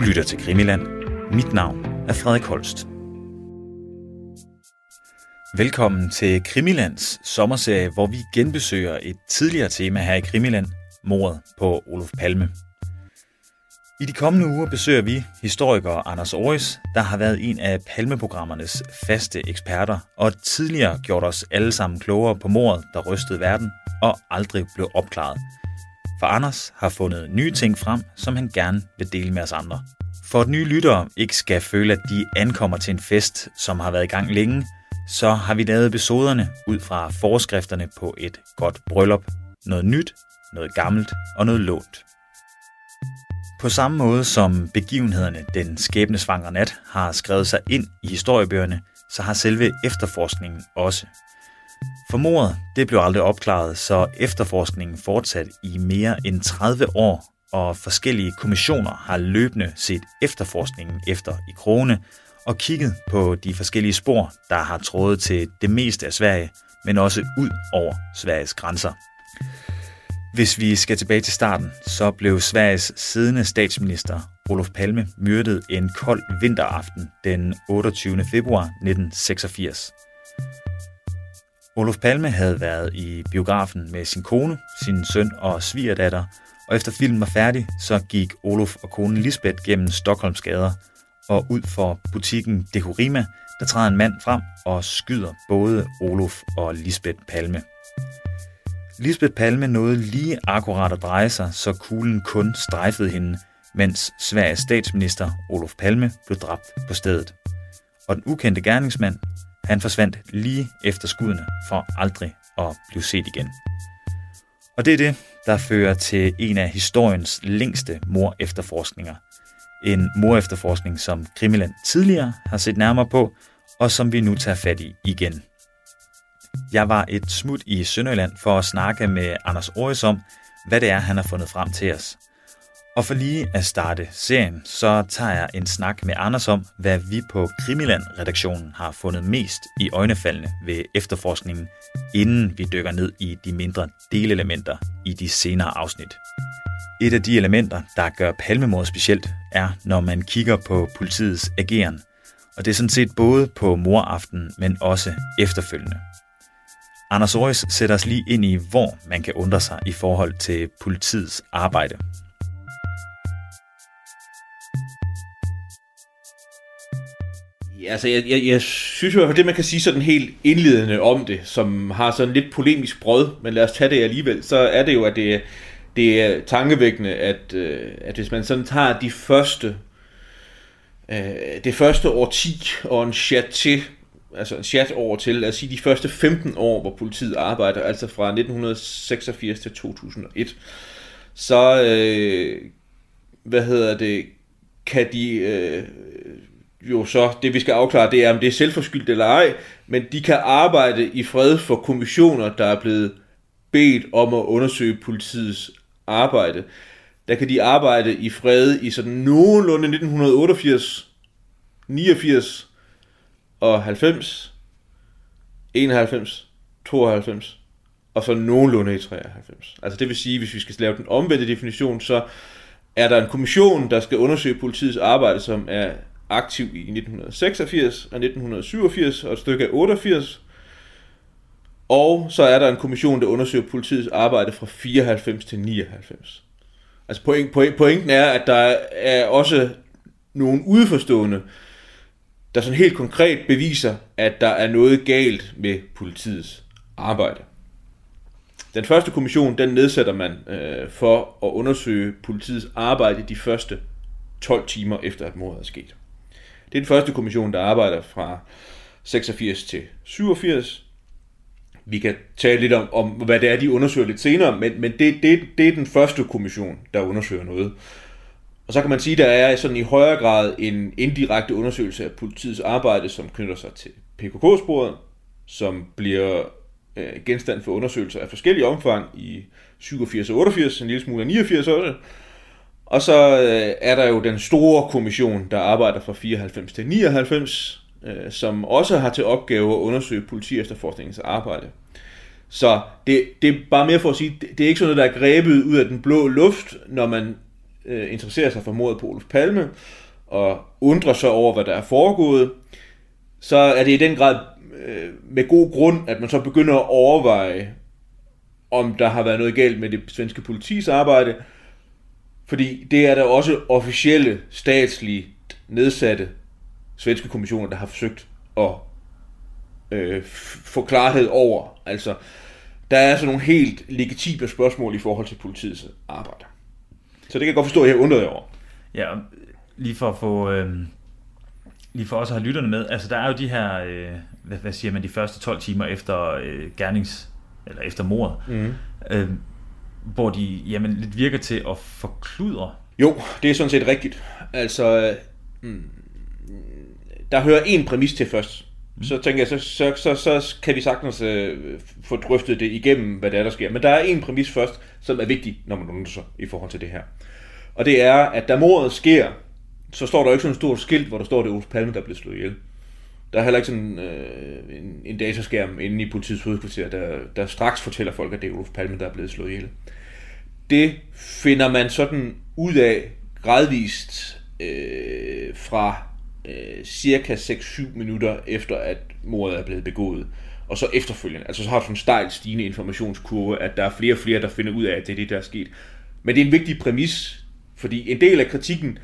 Du lytter til Krimiland. Mit navn er Frederik Holst. Velkommen til Krimilands sommerserie, hvor vi genbesøger et tidligere tema her i Krimiland, mordet på Olof Palme. I de kommende uger besøger vi historiker Anders Aarhus, der har været en af Palmeprogrammernes faste eksperter og tidligere gjort os alle sammen klogere på mordet, der rystede verden og aldrig blev opklaret. For Anders har fundet nye ting frem, som han gerne vil dele med os andre. For at nye lyttere ikke skal føle, at de ankommer til en fest, som har været i gang længe, så har vi lavet episoderne ud fra forskrifterne på et godt bryllup. Noget nyt, noget gammelt og noget lånt. På samme måde som begivenhederne den skæbnesvangre nat har skrevet sig ind i historiebøgerne, så har selve efterforskningen også. For mordet det blev aldrig opklaret, så efterforskningen fortsat i mere end 30 år, og forskellige kommissioner har løbende set efterforskningen efter i krone og kigget på de forskellige spor, der har trådet til det meste af Sverige, men også ud over Sveriges grænser. Hvis vi skal tilbage til starten, så blev Sveriges siddende statsminister Olof Palme myrdet en kold vinteraften den 28. februar 1986. Olof Palme havde været i biografen med sin kone, sin søn og svigerdatter, og efter filmen var færdig, så gik Olof og konen Lisbeth gennem Stockholms gader, og ud for butikken Dekorima, der træder en mand frem og skyder både Olof og Lisbeth Palme. Lisbeth Palme nåede lige akkurat at dreje sig, så kuglen kun strejfede hende, mens Sveriges statsminister Olof Palme blev dræbt på stedet. Og den ukendte gerningsmand, han forsvandt lige efter skuddene for aldrig at blive set igen. Og det er det, der fører til en af historiens længste mor-efterforskninger. En mor-efterforskning, som Krimiland tidligere har set nærmere på, og som vi nu tager fat i igen. Jeg var et smut i Sønderjylland for at snakke med Anders Aarhus om, hvad det er, han har fundet frem til os. Og for lige at starte serien, så tager jeg en snak med Anders om, hvad vi på Krimiland-redaktionen har fundet mest i øjnefaldene ved efterforskningen, inden vi dykker ned i de mindre delelementer i de senere afsnit. Et af de elementer, der gør palmemordet specielt, er, når man kigger på politiets ageren. Og det er sådan set både på moraften, men også efterfølgende. Anders Aarhus sætter os lige ind i, hvor man kan undre sig i forhold til politiets arbejde. Altså, jeg, jeg, jeg synes jo, at det man kan sige sådan helt indledende om det, som har sådan lidt polemisk brød, men lad os tage det alligevel, så er det jo, at det, det er tankevækkende, at, øh, at hvis man sådan tager de første, øh, det første årti og en chat til, altså en chat over til, at sige de første 15 år, hvor politiet arbejder, altså fra 1986 til 2001, så, øh, hvad hedder det, kan de øh, jo så, det vi skal afklare, det er, om det er selvforskyldt eller ej, men de kan arbejde i fred for kommissioner, der er blevet bedt om at undersøge politiets arbejde. Der kan de arbejde i fred i sådan nogenlunde 1988, 89 og 90, 91, 92 og så nogenlunde i 93. Altså det vil sige, hvis vi skal lave den omvendte definition, så er der en kommission, der skal undersøge politiets arbejde, som er aktiv i 1986 og 1987 og et stykke af 88. Og så er der en kommission, der undersøger politiets arbejde fra 94 til 99. Altså point, point, pointen er, at der er også nogle udforstående, der sådan helt konkret beviser, at der er noget galt med politiets arbejde. Den første kommission, den nedsætter man øh, for at undersøge politiets arbejde de første 12 timer efter, at mordet er sket. Det er den første kommission, der arbejder fra 86 til 87. Vi kan tale lidt om, om hvad det er, de undersøger lidt senere, men, men det, det, det er den første kommission, der undersøger noget. Og så kan man sige, at der er sådan i højere grad en indirekte undersøgelse af politiets arbejde, som knytter sig til PKK-sporet, som bliver øh, genstand for undersøgelser af forskellige omfang i 87 og 88, en lille smule af 89 også. Og så øh, er der jo den store kommission, der arbejder fra 94 til 99, øh, som også har til opgave at undersøge politi efterforskningens arbejde. Så det, det er bare mere for at sige, det, det er ikke sådan noget, der er grebet ud af den blå luft, når man øh, interesserer sig for mordet på Olof Palme, og undrer sig over, hvad der er foregået, så er det i den grad øh, med god grund, at man så begynder at overveje, om der har været noget galt med det svenske politis arbejde, fordi det er der også officielle, statslige, nedsatte svenske kommissioner, der har forsøgt at øh, få klarhed over. Altså, der er altså nogle helt legitime spørgsmål i forhold til politiets arbejde. Så det kan jeg godt forstå, at jeg undrer over. Ja, lige for at få... Øh, lige for os at have lytterne med, altså der er jo de her, øh, hvad, hvad siger man, de første 12 timer efter øh, gernings, eller efter mordet, mm. øh, hvor de jamen, lidt virker til at forkludre. Jo, det er sådan set rigtigt. Altså, mm, der hører en præmis til først. Mm. Så tænker jeg, så, så, så, så kan vi sagtens øh, få drøftet det igennem, hvad det er, der sker. Men der er en præmis først, som er vigtig, når man undersøger i forhold til det her. Og det er, at da mordet sker, så står der ikke sådan et stort skilt, hvor der står, det er Olof Palme, der er blevet slået ihjel. Der er heller ikke sådan øh, en, en dataskærm inde i politiets hovedkvarter, der, der straks fortæller folk, at det er Olof Palme, der er blevet slået ihjel. Det finder man sådan ud af gradvist øh, fra øh, cirka 6-7 minutter efter, at mordet er blevet begået. Og så efterfølgende, altså så har du sådan en stejl stigende informationskurve, at der er flere og flere, der finder ud af, at det er det, der er sket. Men det er en vigtig præmis, fordi en del af kritikken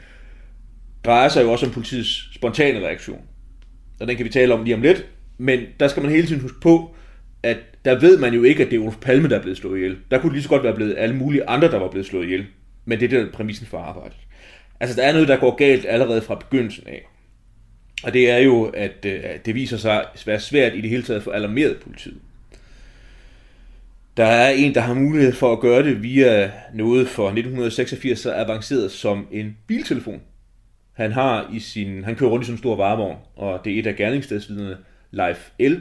drejer sig jo også om politiets spontane reaktion. Og den kan vi tale om lige om lidt. Men der skal man hele tiden huske på, at der ved man jo ikke, at det er Olof Palme, der er blevet slået ihjel. Der kunne det lige så godt være blevet alle mulige andre, der var blevet slået ihjel. Men det er der præmissen for arbejdet. Altså, der er noget, der går galt allerede fra begyndelsen af. Og det er jo, at, øh, det viser sig at være svært i det hele taget for alarmeret politiet. Der er en, der har mulighed for at gøre det via noget for 1986 så avanceret som en biltelefon. Han har i sin, han kører rundt i sådan en stor varevogn, og det er et af gerningsstedsvidnerne, Leif L.,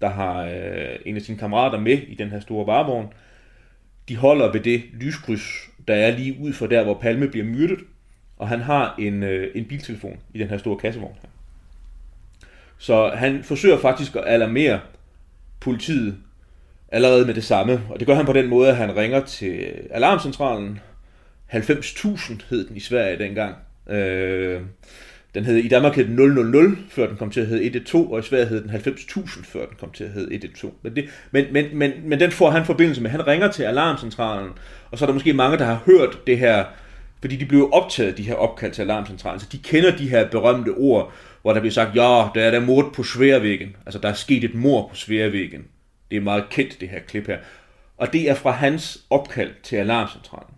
der har øh, en af sine kammerater med i den her store varevogn. De holder ved det lyskryds, der er lige ud for der, hvor Palme bliver myrdet, og han har en, øh, en biltelefon i den her store kassevogn her. Så han forsøger faktisk at alarmere politiet allerede med det samme. Og det gør han på den måde, at han ringer til alarmcentralen. 90.000 hed den i Sverige dengang. Øh, den hed, I Danmark hed den 000, før den kom til at hedde 112, og i Sverige hed den 90.000, før den kom til at hedde 112. Men, det, men, men, men, men den får han forbindelse med. Han ringer til alarmcentralen, og så er der måske mange, der har hørt det her, fordi de blev optaget, de her opkald til alarmcentralen, så de kender de her berømte ord, hvor der bliver sagt, ja, der er der mord på Sværvæggen. Altså, der er sket et mord på Sværvæggen. Det er meget kendt, det her klip her. Og det er fra hans opkald til alarmcentralen.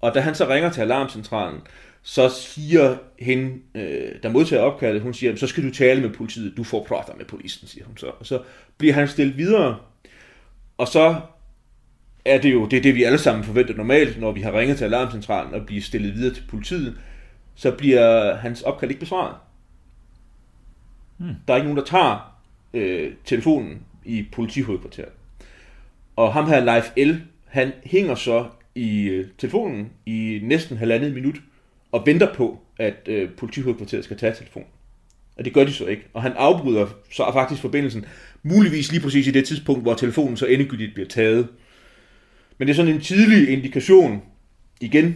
Og da han så ringer til alarmcentralen, så siger hende, øh, der modtager opkaldet, hun siger, så skal du tale med politiet, du får prata med polisen, siger hun så. Og så bliver han stillet videre, og så er det jo, det er det vi alle sammen forventer normalt, når vi har ringet til alarmcentralen og bliver stillet videre til politiet, så bliver hans opkald ikke besvaret. Hmm. Der er ikke nogen, der tager øh, telefonen i politihovedkvarteret. Og ham her, Leif L., han hænger så i øh, telefonen i næsten halvandet minut og venter på, at øh, politihovedkvarteret skal tage telefonen. Og det gør de så ikke. Og han afbryder så faktisk forbindelsen, muligvis lige præcis i det tidspunkt, hvor telefonen så endegyldigt bliver taget. Men det er sådan en tidlig indikation, igen,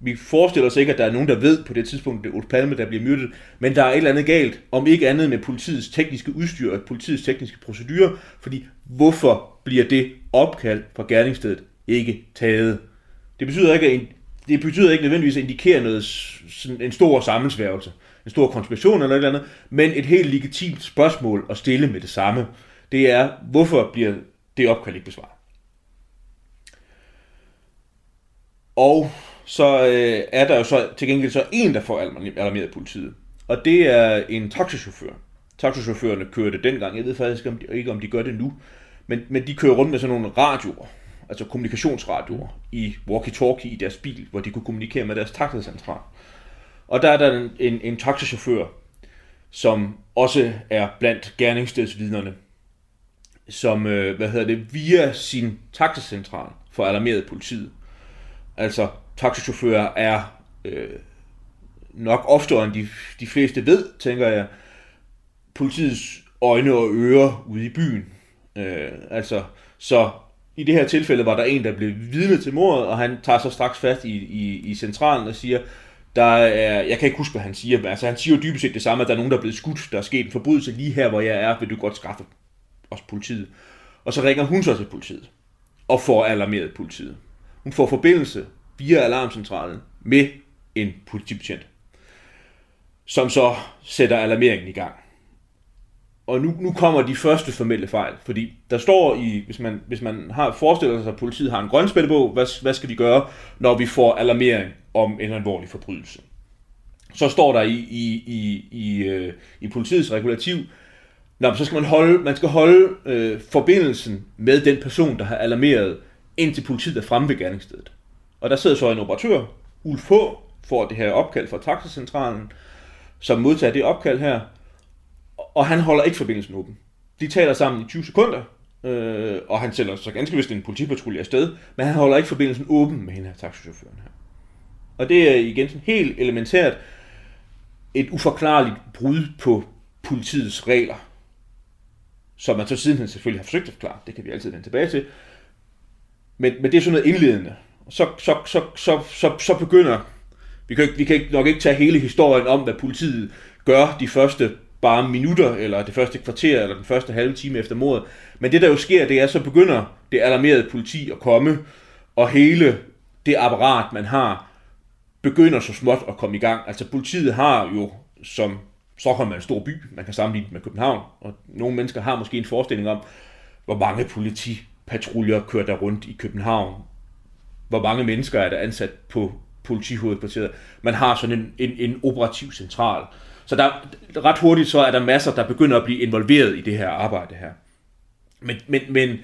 vi forestiller os ikke, at der er nogen, der ved på det tidspunkt, det er Ulf Palme, der bliver myrdet, men der er et eller andet galt, om ikke andet med politiets tekniske udstyr og politiets tekniske procedurer, fordi hvorfor bliver det opkald fra gerningsstedet ikke taget? Det betyder ikke, at det betyder ikke nødvendigvis at indikere noget, sådan en stor sammensværgelse, en stor konspiration eller noget andet, men et helt legitimt spørgsmål at stille med det samme. Det er, hvorfor bliver det opkald ikke besvaret? Og så øh, er der jo så til gengæld så en, der får alarmeret politiet. Og det er en taxichauffør. Taxichaufførerne kørte dengang, jeg ved faktisk om de, ikke, om de gør det nu, men, men de kører rundt med sådan nogle radioer, altså kommunikationsradioer, i walkie-talkie i deres bil, hvor de kunne kommunikere med deres taxacentral. Og der er der en, en, en taxichauffør, som også er blandt gerningsstedsvidnerne, som, øh, hvad hedder det, via sin taxacentral får alarmeret politiet. Altså, taxachauffører er øh, nok oftere end de, de fleste ved, tænker jeg, politiets øjne og ører ude i byen. Øh, altså, så i det her tilfælde var der en, der blev vidne til mordet, og han tager så straks fast i, i, i centralen og siger, der er, jeg kan ikke huske, hvad han siger, men altså, han siger jo dybest set det samme, at der er nogen, der er blevet skudt, der er sket en forbrydelse lige her, hvor jeg er, vil du godt skaffe os politiet. Og så ringer hun så til politiet, og får alarmeret politiet. Hun får forbindelse via alarmcentralen med en politibetjent, som så sætter alarmeringen i gang. Og nu, nu kommer de første formelle fejl, fordi der står i, hvis man, hvis man har forestiller sig, at politiet har en grønspættebog, hvad, hvad skal vi gøre, når vi får alarmering om en alvorlig forbrydelse? Så står der i, i, i, i, øh, i politiets regulativ, Nå, så skal man holde, man skal holde øh, forbindelsen med den person, der har alarmeret, indtil politiet er fremme ved gerningsstedet. Og der sidder så en operatør, Ulf H., får det her opkald fra taxacentralen, som modtager det opkald her, og han holder ikke forbindelsen åben. De taler sammen i 20 sekunder, øh, og han sender så ganske vist en politipatrulje afsted, men han holder ikke forbindelsen åben med hende her taxichaufføren her. Og det er igen sådan helt elementært et uforklarligt brud på politiets regler, som man så sidenhen selvfølgelig har forsøgt at forklare. Det kan vi altid vende tilbage til. Men, men det er sådan noget indledende. Så, så, så, så, så, så begynder... Vi kan, vi kan nok ikke tage hele historien om, hvad politiet gør de første bare minutter, eller det første kvarter, eller den første halve time efter mordet. Men det, der jo sker, det er, så begynder det alarmerede politi at komme, og hele det apparat, man har, begynder så småt at komme i gang. Altså politiet har jo, som Stockholm er en stor by, man kan sammenligne med København, og nogle mennesker har måske en forestilling om, hvor mange politipatruljer kører der rundt i København. Hvor mange mennesker er der ansat på politihovedkvarteret. Man har sådan en, en, en operativ central, så der, ret hurtigt så er der masser, der begynder at blive involveret i det her arbejde her. Men, men, men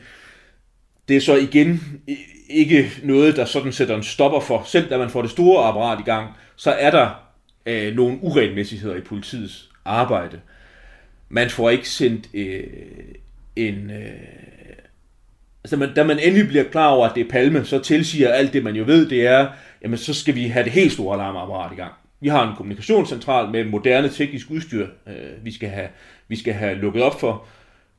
det er så igen ikke noget, der sådan sætter en stopper for. Selv da man får det store apparat i gang, så er der øh, nogle uregelmæssigheder i politiets arbejde. Man får ikke sendt øh, en... Øh, altså man, da man endelig bliver klar over, at det er Palme, så tilsiger alt det, man jo ved, det er, jamen så skal vi have det helt store alarmapparat i gang. Vi har en kommunikationscentral med moderne teknisk udstyr, øh, vi, skal have, vi skal have lukket op for.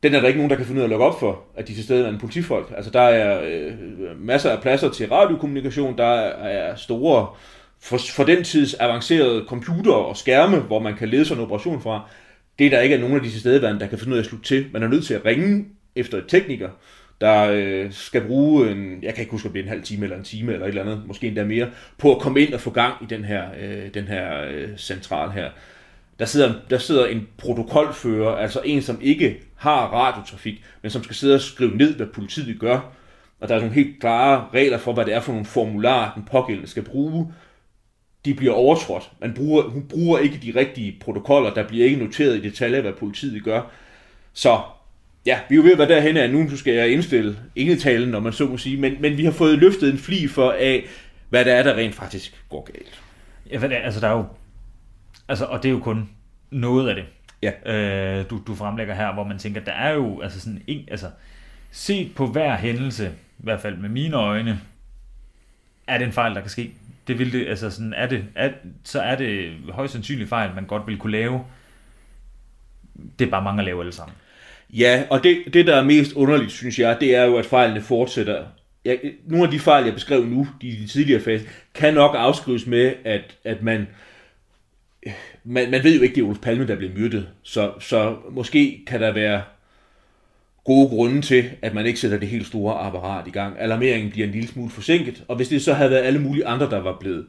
Den er der ikke nogen, der kan finde ud af at lukke op for, at de til stede er en politifolk. Altså der er øh, masser af pladser til radiokommunikation, der er store, for, for den tids avancerede computer og skærme, hvor man kan lede sådan en operation fra. Det er der ikke er nogen af de til stede, der kan finde ud af at slutte til. Man er nødt til at ringe efter et tekniker, der øh, skal bruge en, jeg kan ikke huske, om det er en halv time eller en time eller et eller andet, måske endda mere, på at komme ind og få gang i den her, øh, den her øh, central her. Der sidder, der sidder en protokolfører, altså en, som ikke har radiotrafik, men som skal sidde og skrive ned, hvad politiet gør. Og der er nogle helt klare regler for, hvad det er for nogle formularer, den pågældende skal bruge. De bliver overtrådt. Man bruger, hun bruger ikke de rigtige protokoller, der bliver ikke noteret i detaljer, hvad politiet gør. Så ja, vi er jo ved at være derhen af, nu skal jeg indstille enetalen, når man så må sige, men, men vi har fået løftet en fli for af, hvad der er, der rent faktisk går galt. Ja, altså der er jo, altså, og det er jo kun noget af det, ja. øh, du, du fremlægger her, hvor man tænker, der er jo, altså sådan en, altså, set på hver hændelse, i hvert fald med mine øjne, er det en fejl, der kan ske. Det vil det, altså sådan, er det, er, så er det højst sandsynligt fejl, man godt vil kunne lave. Det er bare mange at lave alle sammen. Ja, og det, det der er mest underligt, synes jeg, det er jo, at fejlene fortsætter. Jeg, nogle af de fejl, jeg beskrev nu, de, de tidligere fase, kan nok afskrives med, at, at man, man, man ved jo ikke, det er Olof Palme, der blev myrdet. Så, så måske kan der være gode grunde til, at man ikke sætter det helt store apparat i gang. Alarmeringen bliver en lille smule forsinket, og hvis det så havde været alle mulige andre, der var blevet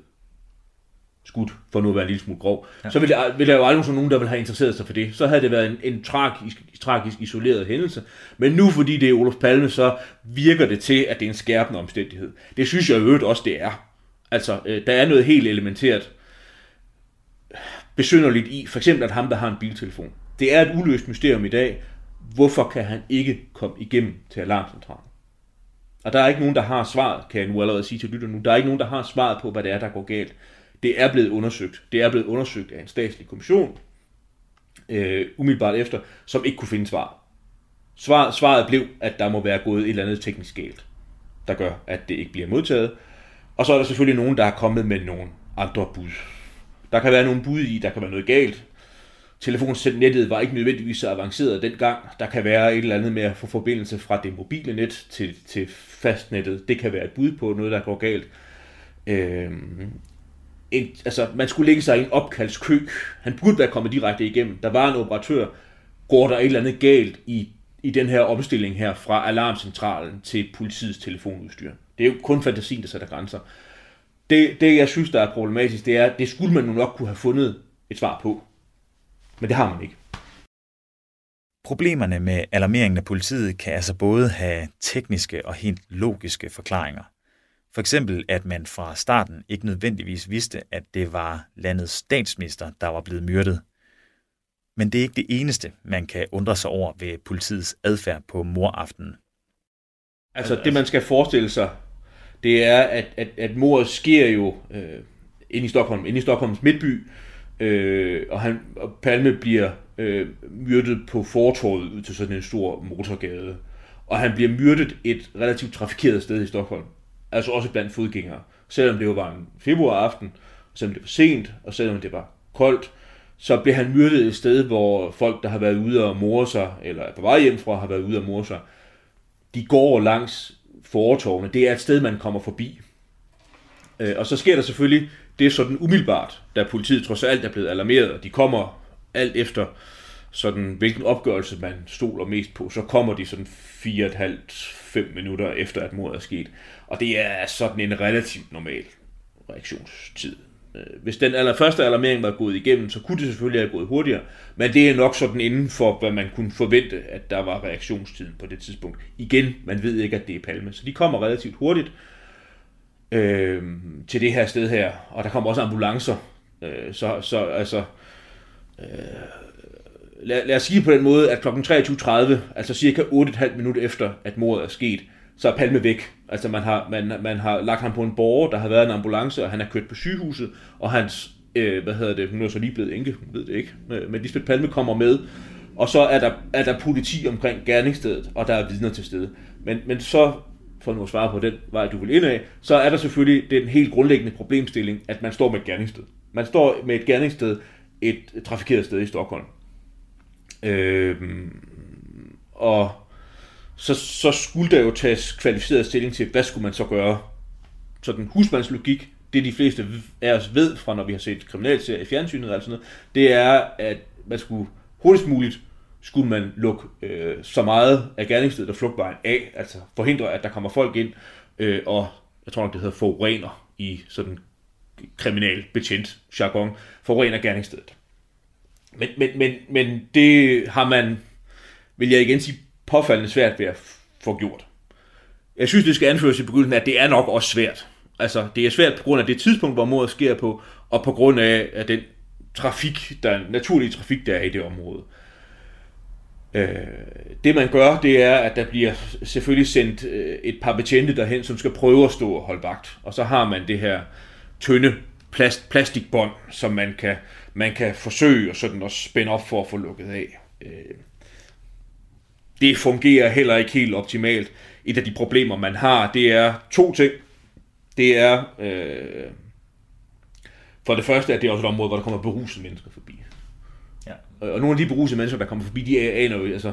skudt, for nu at være en lille smule grov, ja. så ville der, ville der jo aldrig nogen, der ville have interesseret sig for det. Så havde det været en, en tragisk, tragisk isoleret hændelse. Men nu, fordi det er Olof Palme, så virker det til, at det er en skærpende omstændighed. Det synes jeg i øvrigt også, det er. Altså, øh, der er noget helt elementært besynderligt i, for eksempel at ham, der har en biltelefon. Det er et uløst mysterium i dag. Hvorfor kan han ikke komme igennem til alarmcentralen? Og der er ikke nogen, der har svaret, kan jeg nu allerede sige til lytter nu. Der er ikke nogen, der har svaret på, hvad det er, der går galt. Det er blevet undersøgt. Det er blevet undersøgt af en statslig kommission, øh, umiddelbart efter, som ikke kunne finde svar. svar. Svaret blev, at der må være gået et eller andet teknisk galt, der gør, at det ikke bliver modtaget. Og så er der selvfølgelig nogen, der er kommet med nogle andre bud. Der kan være nogle bud i, der kan være noget galt. telefonnettet var ikke nødvendigvis så avanceret dengang. Der kan være et eller andet med at få forbindelse fra det mobile net til, til fastnettet. Det kan være et bud på noget, der går galt. Øh, en, altså, man skulle ligge sig i en opkaldskø. Han burde være kommet direkte igennem. Der var en operatør. Går der et eller andet galt i, i den her omstilling her fra alarmcentralen til politiets telefonudstyr? Det er jo kun fantasien, der sætter grænser. Det, det, jeg synes, der er problematisk, det er, det skulle man nu nok kunne have fundet et svar på. Men det har man ikke. Problemerne med alarmeringen af politiet kan altså både have tekniske og helt logiske forklaringer. For eksempel, at man fra starten ikke nødvendigvis vidste, at det var landets statsminister, der var blevet myrdet. Men det er ikke det eneste, man kan undre sig over ved politiets adfærd på moraftenen. Altså, det man skal forestille sig, det er, at, at, at mordet sker jo øh, inde i Stockholm, inde i Stockholms midtby, øh, og, han, og Palme bliver øh, myrdet på fortorvet ud til sådan en stor motorgade. Og han bliver myrdet et relativt trafikeret sted i Stockholm. Altså også blandt fodgængere. Selvom det jo var en februaraften, selvom det var sent, og selvom det var koldt, så bliver han myrdet et sted, hvor folk, der har været ude og more sig, eller er på vej hjem fra, har været ude og more sig, de går langs foretårne. Det er et sted, man kommer forbi. Øh, og så sker der selvfølgelig det sådan umiddelbart, da politiet trods alt er blevet alarmeret, og de kommer alt efter sådan, hvilken opgørelse man stoler mest på, så kommer de sådan 4,5-5 minutter efter, at mordet er sket. Og det er sådan en relativt normal reaktionstid. Øh, hvis den allerførste alarmering var gået igennem, så kunne det selvfølgelig have gået hurtigere, men det er nok sådan inden for, hvad man kunne forvente, at der var reaktionstiden på det tidspunkt. Igen, man ved ikke, at det er Palme, så de kommer relativt hurtigt øh, til det her sted her, og der kommer også ambulancer, øh, så, så altså, øh, lad, lad os sige på den måde, at kl. 23.30, altså cirka 8,5 minutter efter, at mordet er sket, så er Palme væk. Altså man har, man, man har lagt ham på en borger, der har været en ambulance, og han er kørt på sygehuset, og hans, øh, hvad hedder det, hun er så lige blevet enke, ved det ikke, men Lisbeth Palme kommer med, og så er der, er der politi omkring gerningsstedet, og der er vidner til stede. Men, men så, for nu at svare på den vej, du vil ind af, så er der selvfølgelig den helt grundlæggende problemstilling, at man står med et gerningssted. Man står med et gerningssted, et trafikeret sted i Stockholm. Øh, og så, så skulle der jo tages kvalificeret stilling til, hvad skulle man så gøre? Så den husmandslogik, det de fleste af os ved fra, når vi har set kriminalserier i fjernsynet eller sådan noget, det er, at man skulle hurtigst muligt skulle man lukke øh, så meget af gerningsstedet og flugtvejen af, altså forhindre, at der kommer folk ind, øh, og jeg tror nok, det hedder forurener i sådan kriminal betjent jargon, forurener gerningsstedet. Men, men, men, men det har man, vil jeg igen sige, påfaldende svært ved at få gjort. Jeg synes, det skal anføres i begyndelsen, at det er nok også svært. Altså, det er svært på grund af det tidspunkt, hvor mordet sker på, og på grund af, at den trafik, der naturlige trafik, der er i det område. Øh, det man gør, det er, at der bliver selvfølgelig sendt øh, et par betjente derhen, som skal prøve at stå og holde vagt. Og så har man det her tynde plast, plastikbånd, som man kan, man kan forsøge at, sådan at spænde op for at få lukket af. Øh, det fungerer heller ikke helt optimalt. Et af de problemer, man har, det er to ting. Det er, øh, for det første, at det er også et område, hvor der kommer berusede mennesker forbi. Ja. Og nogle af de berusede mennesker, der kommer forbi, de aner jo, altså,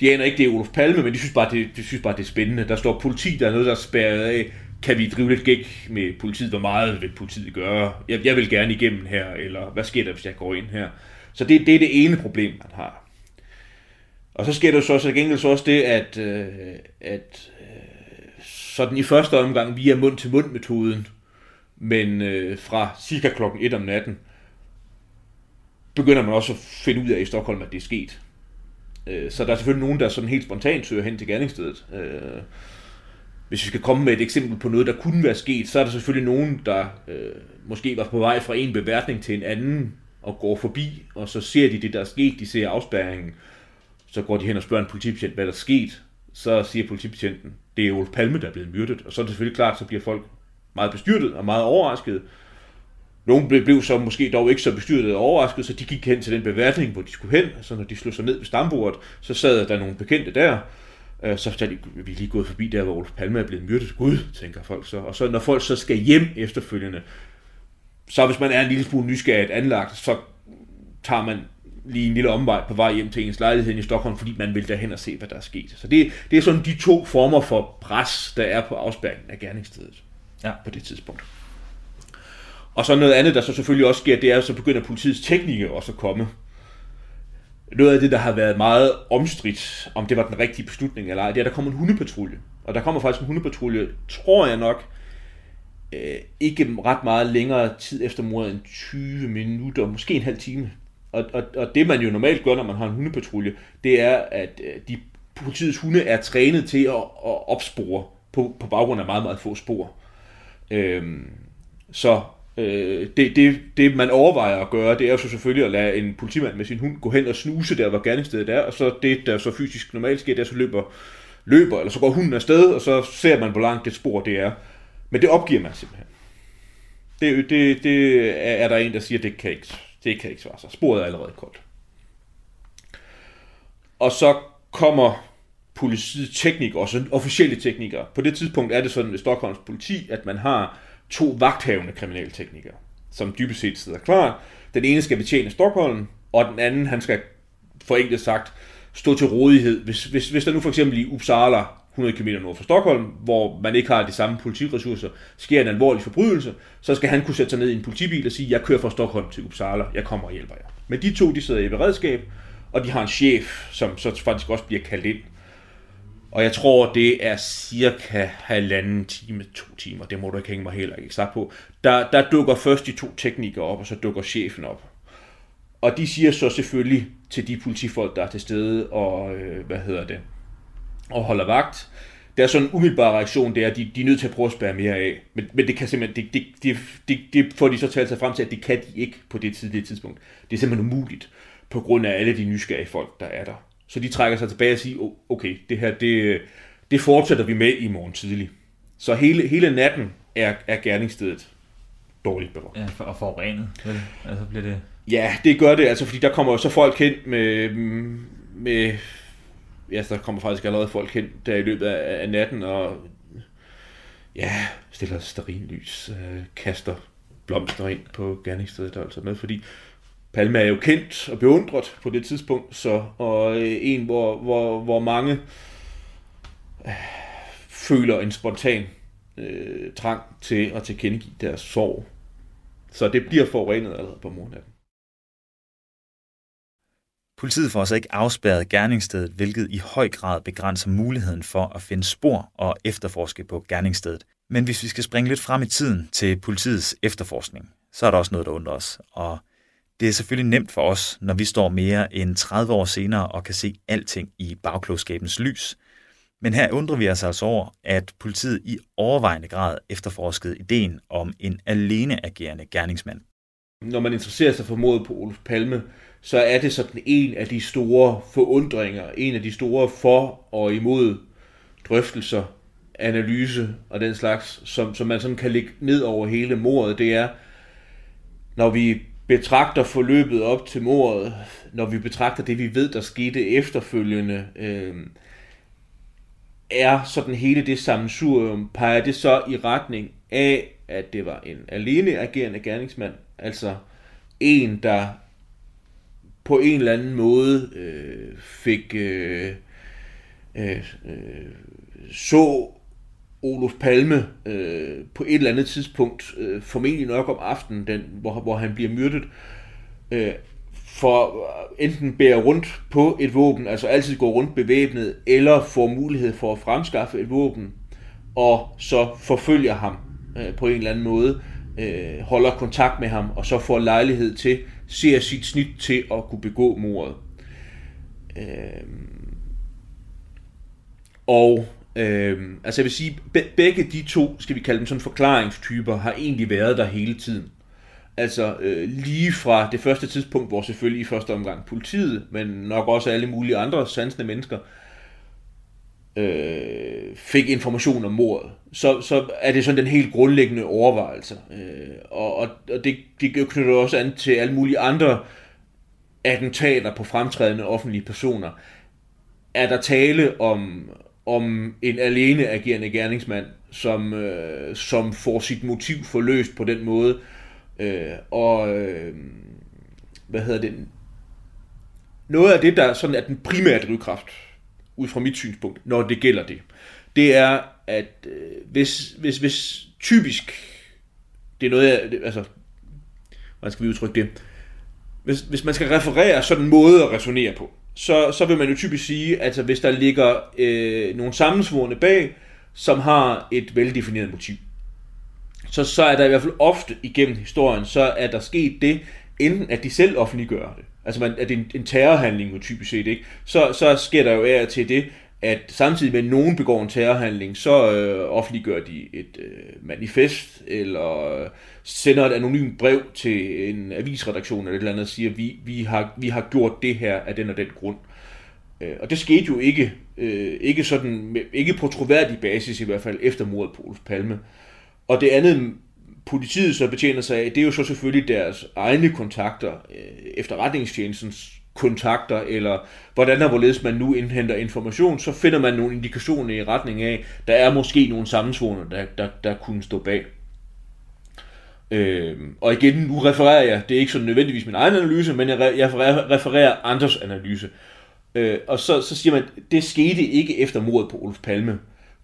de aner ikke, det er Olof Palme, men de synes bare, det, de synes bare, det er spændende. Der står politi, der er noget, der er spærret af. Kan vi drive lidt gæk med politiet? Hvor meget vil politiet gøre? Jeg, jeg vil gerne igennem her, eller hvad sker der, hvis jeg går ind her? Så det, det er det ene problem, man har. Og så sker der så, så gengæld så også det, at, øh, at øh, sådan i første omgang via mund-til-mund-metoden, men øh, fra cirka klokken 1 om natten, begynder man også at finde ud af i Stockholm, at det er sket. Øh, så der er selvfølgelig nogen, der sådan helt spontant søger hen til gerningsstedet. Øh, hvis vi skal komme med et eksempel på noget, der kunne være sket, så er der selvfølgelig nogen, der øh, måske var på vej fra en beværtning til en anden, og går forbi, og så ser de det, der er sket, de ser afspærringen, så går de hen og spørger en politibetjent, hvad der er sket. Så siger politibetjenten, det er Olof Palme, der er blevet myrdet. Og så er det selvfølgelig klart, så bliver folk meget bestyrtet og meget overrasket. Nogle blev, blev så måske dog ikke så bestyrtet og overrasket, så de gik hen til den beværtning, hvor de skulle hen. Så når de slog sig ned ved stambordet, så sad der nogle bekendte der. Øh, så de, vi er lige gået forbi der, hvor Olof Palme er blevet myrdet. Gud, tænker folk så. Og så når folk så skal hjem efterfølgende, så hvis man er en lille smule nysgerrigt anlagt, så tager man lige en lille omvej på vej hjem til ens lejlighed i Stockholm, fordi man vil derhen og se, hvad der er sket. Så det, det er sådan de to former for pres, der er på afspærringen af gerningsstedet ja. på det tidspunkt. Og så noget andet, der så selvfølgelig også sker, det er, at så begynder politiets teknikere også at komme. Noget af det, der har været meget omstridt, om det var den rigtige beslutning eller ej, det er, at der kommer en hundepatrulje. Og der kommer faktisk en hundepatrulje, tror jeg nok, øh, ikke ret meget længere tid efter mordet end 20 minutter, måske en halv time. Og, og, og det man jo normalt gør, når man har en hundepatrulje, det er, at øh, de politiets hunde er trænet til at, at opspore på, på baggrund af meget, meget få spor. Øhm, så øh, det, det, det, man overvejer at gøre, det er jo så selvfølgelig at lade en politimand med sin hund gå hen og snuse der, hvor gerningsstedet er, og så det, der så fysisk normalt sker, det er så løber, løber, eller så går hunden afsted, og så ser man, hvor langt det spor det er. Men det opgiver man simpelthen. Det, det, det er der en, der siger, det kan ikke, det kan ikke svare sig. Sporet er allerede koldt. Og så kommer politiet teknikere, også officielle teknikere. På det tidspunkt er det sådan ved Stockholms politi, at man har to vagthavende kriminalteknikere, som dybest set sidder klar. Den ene skal betjene Stockholm, og den anden, han skal forenklet sagt stå til rådighed. Hvis, hvis, hvis der nu for eksempel i Uppsala 100 km nord for Stockholm, hvor man ikke har de samme politiressourcer, sker en alvorlig forbrydelse, så skal han kunne sætte sig ned i en politibil og sige, jeg kører fra Stockholm til Uppsala, jeg kommer og hjælper jer. Men de to, de sidder i beredskab, og de har en chef, som så faktisk også bliver kaldt ind. Og jeg tror, det er cirka halvanden time, to timer, det må du ikke hænge mig heller ikke sagt på. Der, der dukker først de to teknikere op, og så dukker chefen op. Og de siger så selvfølgelig til de politifolk, der er til stede, og øh, hvad hedder det, og holder vagt. Der er sådan en umiddelbar reaktion, det er, at de, de er nødt til at prøve at spære mere af. Men, men det kan simpelthen, det, det, det, det, det får de så talt sig frem til, at det kan de ikke på det tidlige tidspunkt. Det er simpelthen umuligt, på grund af alle de nysgerrige folk, der er der. Så de trækker sig tilbage og siger, okay, det her, det, det fortsætter vi med i morgen tidlig. Så hele, hele natten er, er gerningsstedet dårligt bevogtet. Ja, og forurenet. Altså bliver det... Ja, det gør det, altså fordi der kommer jo så folk hen med, med ja, der kommer faktisk allerede folk hen der i løbet af, af natten, og ja, stiller lys, øh, kaster blomster ind på gerningsstedet og sådan noget, fordi Palme er jo kendt og beundret på det tidspunkt, så, og øh, en, hvor, hvor, hvor mange øh, føler en spontan øh, trang til at tilkendegive deres sorg. Så det bliver forurenet allerede på morgenen. Politiet får altså ikke afspærret gerningsstedet, hvilket i høj grad begrænser muligheden for at finde spor og efterforske på gerningsstedet. Men hvis vi skal springe lidt frem i tiden til politiets efterforskning, så er der også noget, der undrer os. Og det er selvfølgelig nemt for os, når vi står mere end 30 år senere og kan se alting i bagklogskabens lys. Men her undrer vi os altså over, at politiet i overvejende grad efterforskede ideen om en aleneagerende gerningsmand. Når man interesserer sig for mordet på Olof Palme, så er det sådan en af de store forundringer, en af de store for og imod drøftelser, analyse og den slags, som, som man sådan kan lægge ned over hele mordet, det er, når vi betragter forløbet op til mordet, når vi betragter det, vi ved, der skete efterfølgende, øh, er sådan hele det sammensurium, peger det så i retning af, at det var en alene agerende gerningsmand, altså en, der på en eller anden måde øh, fik øh, øh, øh, så Olof Palme øh, på et eller andet tidspunkt, øh, formentlig nok om aftenen, den, hvor, hvor han bliver myrdet, øh, for enten bære rundt på et våben, altså altid gå rundt bevæbnet, eller få mulighed for at fremskaffe et våben, og så forfølger ham øh, på en eller anden måde, øh, holder kontakt med ham, og så får lejlighed til ser sit snit til at kunne begå mordet. Øh, og øh, altså jeg vil sige, begge de to, skal vi kalde dem sådan forklaringstyper, har egentlig været der hele tiden. Altså øh, lige fra det første tidspunkt, hvor selvfølgelig i første omgang politiet, men nok også alle mulige andre sansende mennesker, øh, fik information om mordet, så, så er det sådan den helt grundlæggende overvejelse. Øh, og og, og det, det knytter også an til alle mulige andre attentater på fremtrædende offentlige personer. Er der tale om, om en alene agerende gerningsmand, som, øh, som får sit motiv forløst på den måde, øh, og øh, hvad hedder det, noget af det, der sådan er den primære drivkraft, ud fra mit synspunkt, når det gælder det, det er, at øh, hvis, hvis, hvis typisk, det er noget, jeg, altså, hvordan skal vi udtrykke det, hvis, hvis man skal referere sådan en måde at resonere på, så, så vil man jo typisk sige, altså hvis der ligger øh, nogle sammensvorene bag, som har et veldefineret motiv, så, så er der i hvert fald ofte igennem historien, så er der sket det, enten at de selv offentliggør det, altså man, at det er en, en terrorhandling jo typisk set, ikke? Så, så sker der jo af til det, at samtidig med, at nogen begår en terrorhandling, så øh, offentliggør de et øh, manifest, eller øh, sender et anonymt brev til en avisredaktion, eller et eller andet, og siger, vi, vi, har, vi har gjort det her af den og den grund. Øh, og det skete jo ikke, øh, ikke, sådan, ikke på troværdig basis i hvert fald, efter mordet på Olof Palme. Og det andet, politiet så betjener sig af, det er jo så selvfølgelig deres egne kontakter, øh, efterretningstjenestens kontakter, eller hvordan og hvorledes man nu indhenter information, så finder man nogle indikationer i retning af, der er måske nogle sammensvorene, der, der, der kunne stå bag. Øh, og igen, nu refererer jeg, det er ikke så nødvendigvis min egen analyse, men jeg, jeg refererer andres analyse. Øh, og så, så siger man, det skete ikke efter mordet på Olof Palme.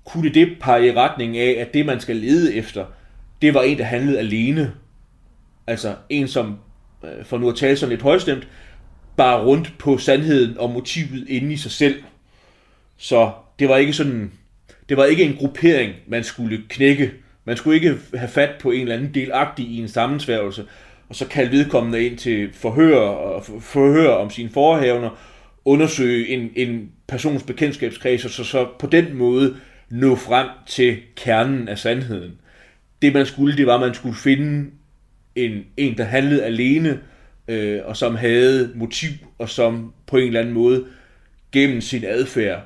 Kunne det, det pege i retning af, at det man skal lede efter, det var en, der handlede alene? Altså en, som, øh, for nu at tale sådan lidt højstemt, bare rundt på sandheden og motivet inde i sig selv. Så det var ikke sådan, det var ikke en gruppering, man skulle knække. Man skulle ikke have fat på en eller anden delagtig i en sammensværgelse, og så kalde vedkommende ind til forhør, og forhør om sine forhævner, undersøge en, en persons bekendtskabskreds, og så, så på den måde nå frem til kernen af sandheden. Det man skulle, det var, at man skulle finde en, en der handlede alene, øh, og som havde motiv, og som på en eller anden måde gennem sin adfærd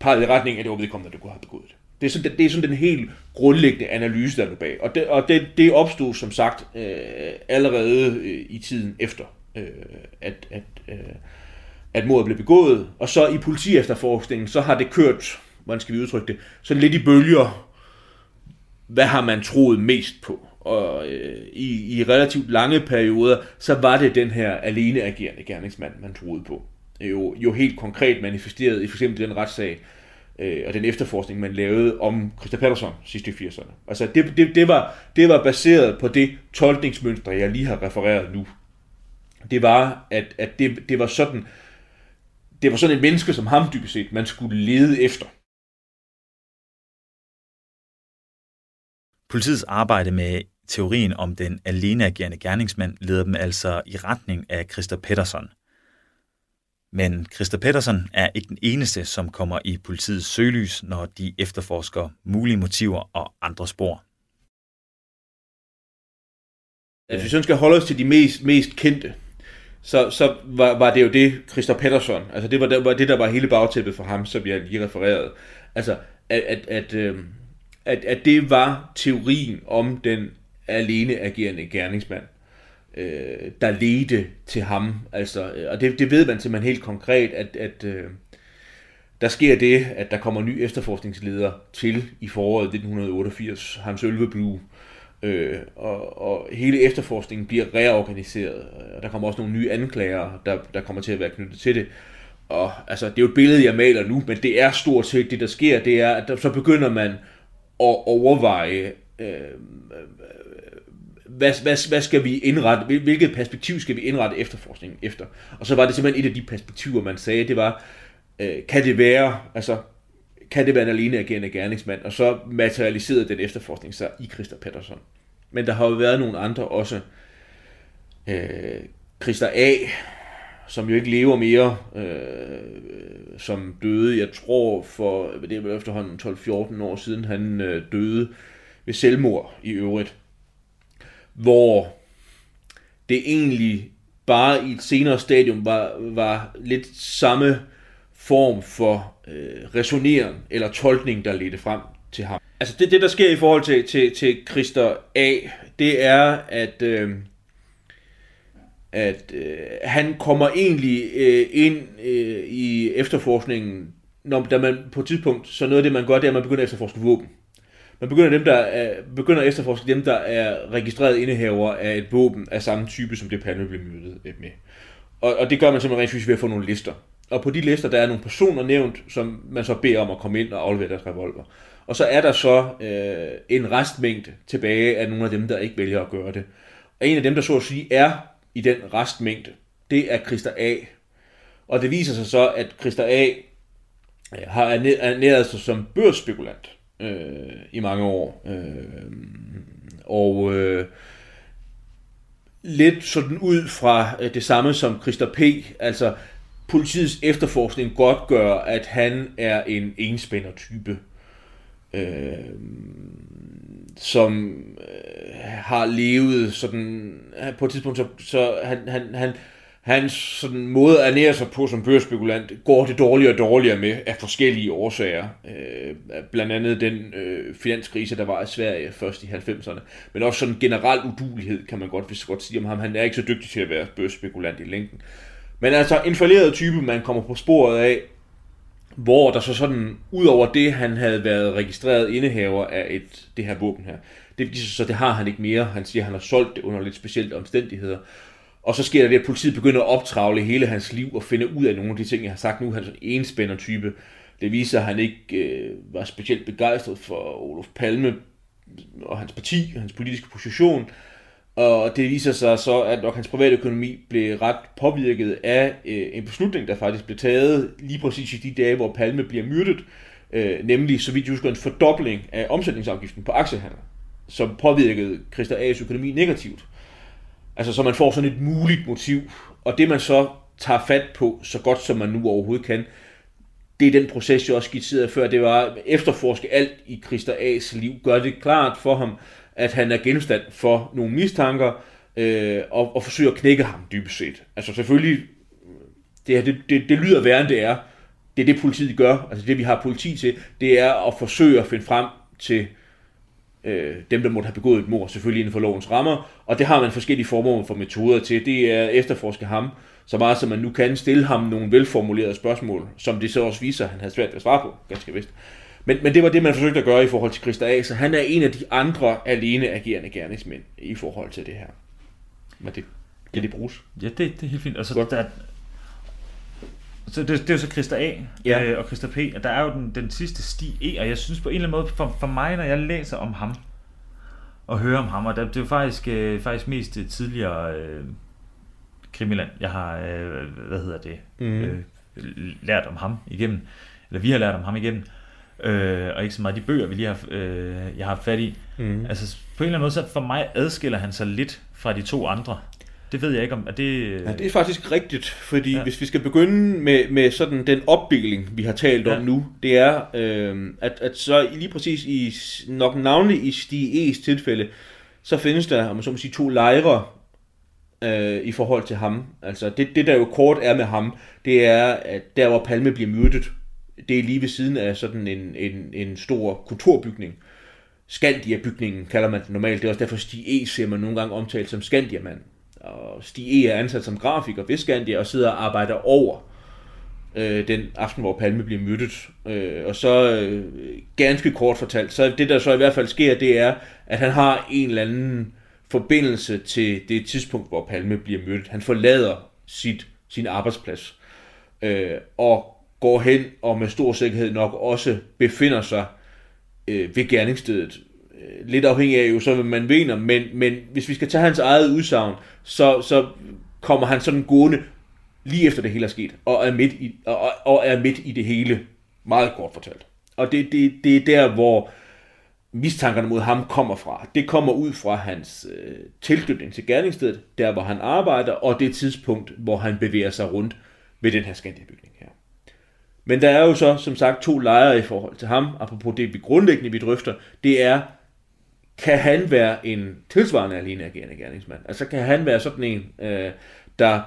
pegede i retning af, det var vedkommende, der kunne have begået det. Det er sådan, det er sådan den helt grundlæggende analyse, der er bag. Og det, og det, det opstod som sagt øh, allerede øh, i tiden efter, øh, at, at, øh, at mordet blev begået. Og så i politi efterforskningen, så har det kørt, hvordan skal vi udtrykke det, sådan lidt i bølger. Hvad har man troet mest på? Og øh, i, i relativt lange perioder, så var det den her alene agerende gerningsmand, man troede på. Jo, jo helt konkret manifesteret i for eksempel den retssag, øh, og den efterforskning, man lavede om Christa Patterson sidst i 80'erne. Altså det, det, det, var, det var baseret på det tolkningsmønster, jeg lige har refereret nu. Det var, at, at det, det var sådan, det var sådan et menneske som ham dybest set, man skulle lede efter. Politiets arbejde med teorien om den aleneagerende gerningsmand leder dem altså i retning af Christa Pettersson. Men Christa Pettersson er ikke den eneste, som kommer i politiets søgelys, når de efterforsker mulige motiver og andre spor. Hvis vi skal holde os til de mest, mest kendte, så, så var, var det jo det, Christa Pettersson, altså det var, det var det, der var hele bagtæppet for ham, som jeg lige refererede. Altså, at, at, at, øhm, at, at det var teorien om den alene agerende gerningsmand, øh, der ledte til ham. Altså, øh, og det, det ved man simpelthen helt konkret, at, at øh, der sker det, at der kommer ny efterforskningsleder til i foråret 1988, Hans Ølvebue, øh, og, og hele efterforskningen bliver reorganiseret, og der kommer også nogle nye anklager, der, der kommer til at være knyttet til det. Og altså, det er jo et billede, jeg maler nu, men det er stort set det, der sker, det er, at der, så begynder man at overveje, øh, hvad, hvad, hvad skal vi indrette, hvilket perspektiv skal vi indrette efterforskningen efter? Og så var det simpelthen et af de perspektiver, man sagde, det var, øh, kan det være, altså, kan det være en alene agerende gerningsmand? Og så materialiserede den efterforskning sig i Christa Pettersson. Men der har jo været nogle andre også. Øh, Christa A., som jo ikke lever mere, øh, som døde, jeg tror for, det var efterhånden 12-14 år siden, han øh, døde ved selvmord i øvrigt, hvor det egentlig bare i et senere stadium var, var lidt samme form for øh, resoneren eller tolkning, der ledte frem til ham. Altså det, det der sker i forhold til, til, til Christer A., det er, at, øh, at øh, han kommer egentlig øh, ind øh, i efterforskningen, når da man på et tidspunkt, så noget af det, man gør, det er, at man begynder at efterforske våben. Man begynder, dem, der er, begynder at efterforske dem, der er registreret indehaver af et våben af samme type, som det Palme blev myrdet øh, med. Og, og det gør man simpelthen rent fysisk ved at få nogle lister. Og på de lister, der er nogle personer nævnt, som man så beder om at komme ind og aflevere deres revolver. Og så er der så øh, en restmængde tilbage af nogle af dem, der ikke vælger at gøre det. Og en af dem, der så at sige er i den restmængde, det er Christer A. Og det viser sig så, at Christer A øh, har ernæret sig som børsspekulant øh, i mange år. Øh, og øh, lidt sådan ud fra øh, det samme som Christer P. Altså politiets efterforskning godt gør, at han er en enspænder type. Øh, som øh, har levet sådan, på et tidspunkt, så, så han, han, han, hans sådan måde at ernære sig på som børsspekulant går det dårligere og dårligere med af forskellige årsager. Øh, blandt andet den øh, finanskrise, der var i Sverige først i 90'erne. Men også sådan generel udulighed, kan man godt, hvis godt sige om ham. Han er ikke så dygtig til at være børsspekulant i længden. Men altså en falderet type, man kommer på sporet af, hvor der så sådan, ud over det, han havde været registreret indehaver af et, det her våben her, det viser så, det har han ikke mere. Han siger, at han har solgt det under lidt specielle omstændigheder. Og så sker der det, at politiet begynder at optravle hele hans liv og finde ud af nogle af de ting, jeg har sagt nu. Han er sådan en spænder type. Det viser, at han ikke øh, var specielt begejstret for Olof Palme og hans parti, og hans politiske position. Og det viser sig så, at nok hans private økonomi blev ret påvirket af øh, en beslutning, der faktisk blev taget lige præcis i de dage, hvor Palme bliver myrdet. Øh, nemlig, så vidt jeg husker, en fordobling af omsætningsafgiften på aktiehandel, som påvirkede Christa A's økonomi negativt. Altså, så man får sådan et muligt motiv, og det man så tager fat på, så godt som man nu overhovedet kan, det er den proces, jeg også skitserede før, det var at efterforske alt i Christer A's liv, gør det klart for ham, at han er genstand for nogle mistanker, øh, og, og forsøge at knække ham dybest set. Altså selvfølgelig, det, det, det, det lyder værre end det er. Det er det, politiet gør. Altså det, vi har politi til, det er at forsøge at finde frem til øh, dem, der måtte have begået et mord, selvfølgelig inden for lovens rammer, og det har man forskellige former for metoder til. Det er efterforske ham, så meget som man nu kan stille ham nogle velformulerede spørgsmål, som det så også viser, at han havde svært ved at svare på, ganske vist. Men, men det var det, man forsøgte at gøre i forhold til Christa A, så han er en af de andre alene agerende gerningsmænd i forhold til det her. Men det, kan det bruges? Ja, det, det er helt fint. Og så, Godt. der, så det, det er jo så Christa A ja. øh, og Christa P, og der er jo den, den sidste sti E, og jeg synes på en eller anden måde, for, for mig, når jeg læser om ham, og hører om ham, og det, det er jo faktisk, øh, faktisk mest tidligere øh, krimiland, jeg har, øh, hvad hedder det, mm. øh, lært om ham igennem, eller vi har lært om ham igennem, øh, og ikke så meget de bøger, vi lige har, øh, jeg har haft fat i. Mm. Altså på en eller anden måde, så for mig adskiller han sig lidt fra de to andre. Det ved jeg ikke om, er det... Ja, det er faktisk rigtigt, fordi ja. hvis vi skal begynde med, med sådan den opbygning, vi har talt ja. om nu, det er, øh, at, at så lige præcis i, nok navnlig i Stig E's tilfælde, så findes der, om man så må sige, to lejre øh, i forhold til ham. Altså det, det der jo kort er med ham, det er, at der hvor Palme bliver myrdet, det er lige ved siden af sådan en, en, en stor kulturbygning. Skandia-bygningen kalder man den normalt. Det er også derfor Stig E. ser man nogle gange omtalt som Skandia-mand. Og Stig E. er ansat som grafiker ved Skandia og sidder og arbejder over øh, den aften, hvor Palme bliver myrdet. Øh, og så øh, ganske kort fortalt, så det der så i hvert fald sker, det er, at han har en eller anden forbindelse til det tidspunkt, hvor Palme bliver myrdet. Han forlader sit, sin arbejdsplads. Øh, og går hen og med stor sikkerhed nok også befinder sig øh, ved gerningsstedet. Øh, lidt afhængig af jo så, hvad man mener, men, men hvis vi skal tage hans eget udsagn, så, så kommer han sådan gående lige efter det hele er sket, og er midt i, og, og er midt i det hele, meget kort fortalt. Og det, det, det er der, hvor mistankerne mod ham kommer fra. Det kommer ud fra hans øh, tilknytning til gerningsstedet, der hvor han arbejder, og det tidspunkt, hvor han bevæger sig rundt ved den her Skandia-bygning her. Men der er jo så, som sagt, to lejre i forhold til ham, apropos det vi grundlæggende vi drøfter, det er, kan han være en tilsvarende alene agerende gerningsmand? Altså kan han være sådan en, øh, der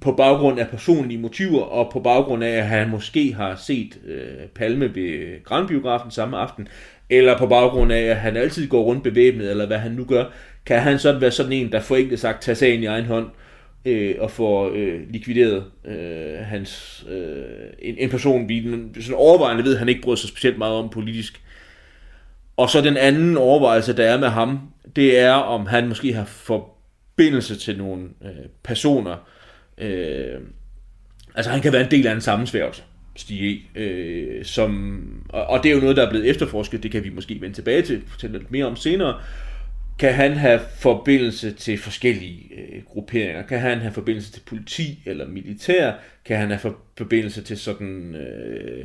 på baggrund af personlige motiver, og på baggrund af, at han måske har set øh, Palme ved Grandbiografen samme aften, eller på baggrund af, at han altid går rundt bevæbnet, eller hvad han nu gør, kan han sådan være sådan en, der forenklet sagt tager sagen i egen hånd, øh, og får øh, likvideret øh, hans, øh, en, en person, vi sådan overvejende ved, at han ikke bryder sig specielt meget om politisk. Og så den anden overvejelse, der er med ham, det er, om han måske har forbindelse til nogle øh, personer, Øh, altså han kan være en del af en sammensværgelse, Stige øh, som, og, og det er jo noget, der er blevet efterforsket, det kan vi måske vende tilbage til, fortælle lidt mere om senere, kan han have forbindelse til forskellige øh, grupperinger? Kan han have forbindelse til politi eller militær? Kan han have forbindelse til sådan øh,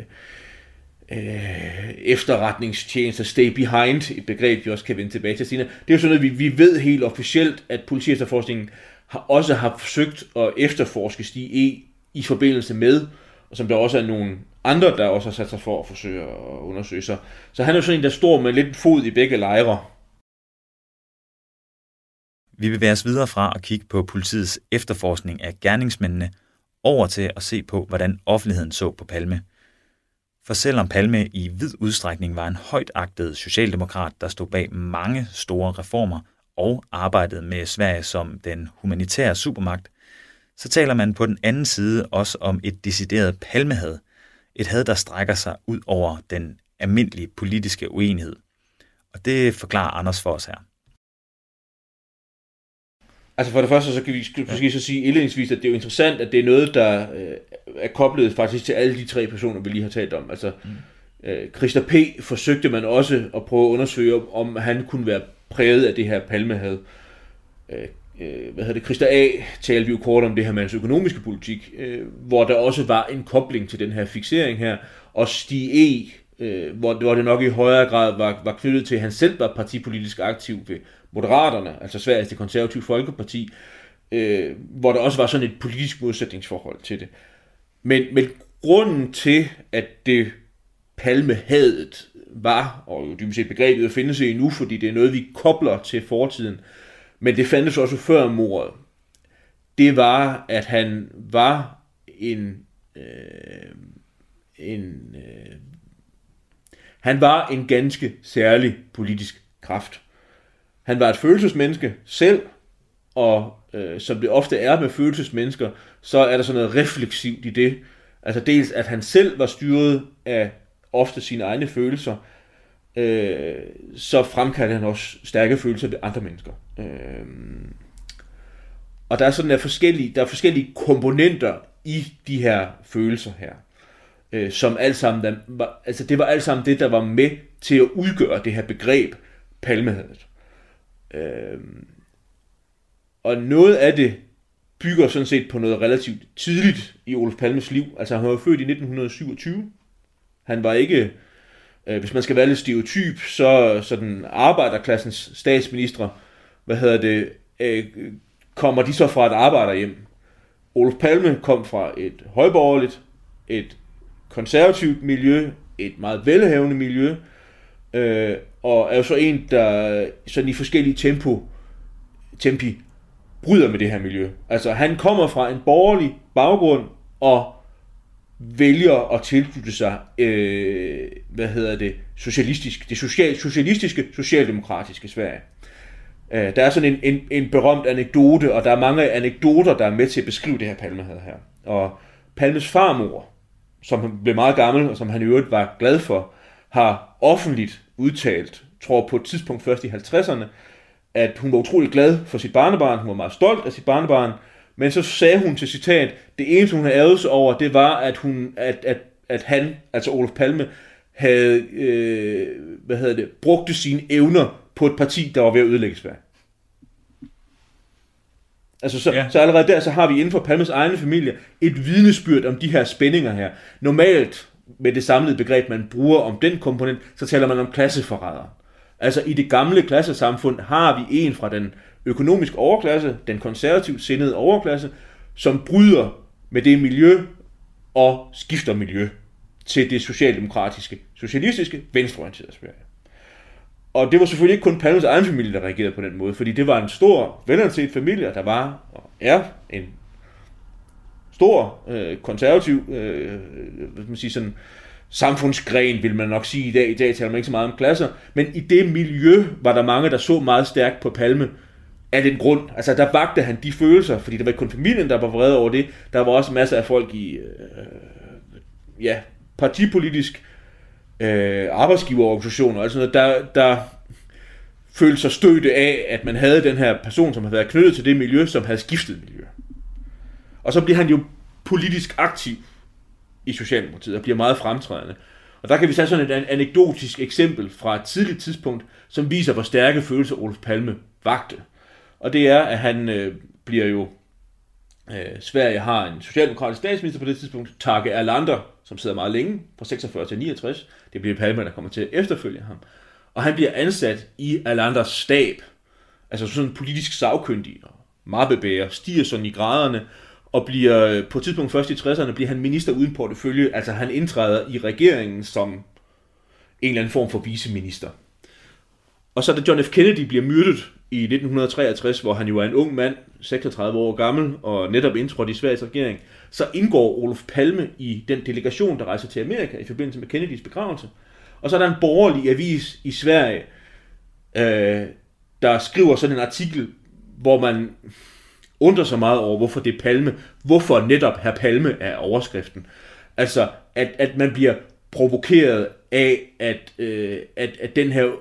øh, efterretningstjenester, stay behind, et begreb, vi også kan vende tilbage til senere. Det er jo sådan noget, vi, vi ved helt officielt, at politiefterforskningen har også har forsøgt at efterforske Stig E. i forbindelse med, og som der også er nogle andre, der også har sat sig for at forsøge at undersøge sig. Så han er jo sådan en, der står med lidt fod i begge lejre. Vi bevæger os videre fra at kigge på politiets efterforskning af gerningsmændene over til at se på, hvordan offentligheden så på Palme. For selvom Palme i vid udstrækning var en højt agtet socialdemokrat, der stod bag mange store reformer og arbejdede med Sverige som den humanitære supermagt, så taler man på den anden side også om et decideret palmehad. Et had, der strækker sig ud over den almindelige politiske uenighed. Og det forklarer Anders for os her. Altså for det første, så kan vi måske så sige indledningsvis, at det er jo interessant, at det er noget, der øh, er koblet faktisk til alle de tre personer, vi lige har talt om. Altså, mm. øh, Christa P. forsøgte man også at prøve at undersøge, om han kunne være præget af det her palmehad. Øh, øh, hvad hedder det, Christa A. talte vi jo kort om det her med hans økonomiske politik, øh, hvor der også var en kobling til den her fixering her, og Stig E., øh, hvor, hvor det nok i højere grad var, var knyttet til, at han selv var partipolitisk aktiv ved Moderaterne, altså Sveriges det konservative folkeparti, øh, hvor der også var sådan et politisk modsætningsforhold til det. Men, men grunden til, at det palmehadet var, og jo dybest set begrebet findes i nu, fordi det er noget, vi kobler til fortiden, men det fandtes også før mordet, det var, at han var en, øh, en øh, han var en ganske særlig politisk kraft. Han var et følelsesmenneske selv, og øh, som det ofte er med følelsesmennesker, så er der sådan noget refleksivt i det. Altså dels, at han selv var styret af ofte sine egne følelser, øh, så fremkaldte han også stærke følelser ved andre mennesker. Øh, og der er sådan der forskellige, der er forskellige komponenter i de her følelser her, øh, som alt sammen, der var, altså det var alt sammen det, der var med til at udgøre det her begreb, palmehadet. Øh, og noget af det bygger sådan set på noget relativt tidligt i Olof Palmes liv. Altså han var født i 1927. Han var ikke, øh, hvis man skal være lidt stereotyp, så sådan arbejderklassens statsminister, hvad hedder det, øh, kommer de så fra et arbejderhjem. Olof Palme kom fra et højborgerligt, et konservativt miljø, et meget velhavende miljø, øh, og er jo så en, der sådan i forskellige tempo, tempi bryder med det her miljø. Altså han kommer fra en borgerlig baggrund og vælger at tilslutte sig, øh, hvad hedder det, socialistisk, det social, socialistiske, socialdemokratiske Sverige. Øh, der er sådan en, en, en berømt anekdote, og der er mange anekdoter, der er med til at beskrive det her Palme havde her. Og Palmes farmor, som blev meget gammel, og som han i øvrigt var glad for, har offentligt udtalt, tror på et tidspunkt først i 50'erne, at hun var utrolig glad for sit barnebarn, hun var meget stolt af sit barnebarn, men så sagde hun til citat, det eneste hun havde ærget sig over, det var, at, hun, at, at, at han, altså Olof Palme, havde, øh, hvad hedder det, brugte sine evner på et parti, der var ved at ødelægge Sverige. Altså så, ja. så allerede der, så har vi inden for Palmes egen familie et vidnesbyrd om de her spændinger her. Normalt med det samlede begreb, man bruger om den komponent, så taler man om klasseforræder. Altså i det gamle klassesamfund har vi en fra den økonomiske overklasse, den konservativt sindede overklasse, som bryder med det miljø og skifter miljø til det socialdemokratiske, socialistiske, venstreorienterede Sverige. Og det var selvfølgelig ikke kun Palmes egen familie, der reagerede på den måde, fordi det var en stor, velanset familie, der var og er en stor øh, konservativ, øh, hvad man sige, sådan, samfundsgren, vil man nok sige i dag. I dag taler man ikke så meget om klasser. Men i det miljø var der mange, der så meget stærkt på Palme af den grund. Altså der vagte han de følelser, fordi der var ikke kun familien, der var vrede over det. Der var også masser af folk i, øh, ja, partipolitisk øh, arbejdsgiverorganisationer og sådan noget, der, der følte sig støtte af, at man havde den her person, som havde været knyttet til det miljø, som havde skiftet miljø. Og så bliver han jo politisk aktiv i Socialdemokratiet og bliver meget fremtrædende. Og der kan vi tage sådan et anekdotisk eksempel fra et tidligt tidspunkt, som viser, hvor stærke følelser Olof Palme vagte. Og det er, at han øh, bliver jo... Øh, Sverige har en socialdemokratisk statsminister på det tidspunkt, Tage Erlander, som sidder meget længe, fra 46 til 69. Det bliver Palme, der kommer til at efterfølge ham. Og han bliver ansat i Erlanders stab, altså sådan en politisk sagkyndig og mappebærer, stiger sådan i graderne, og bliver øh, på et tidspunkt først i 60'erne, bliver han minister uden portefølje, altså han indtræder i regeringen som en eller anden form for viceminister. Og så da John F. Kennedy bliver myrdet i 1963, hvor han jo er en ung mand, 36 år gammel, og netop indtrådt i Sveriges regering, så indgår Olof Palme i den delegation, der rejser til Amerika i forbindelse med Kennedys begravelse. Og så er der en borgerlig avis i Sverige, øh, der skriver sådan en artikel, hvor man undrer sig meget over, hvorfor det er Palme, hvorfor netop her Palme er overskriften. Altså, at, at man bliver provokeret af, at, øh, at, at den her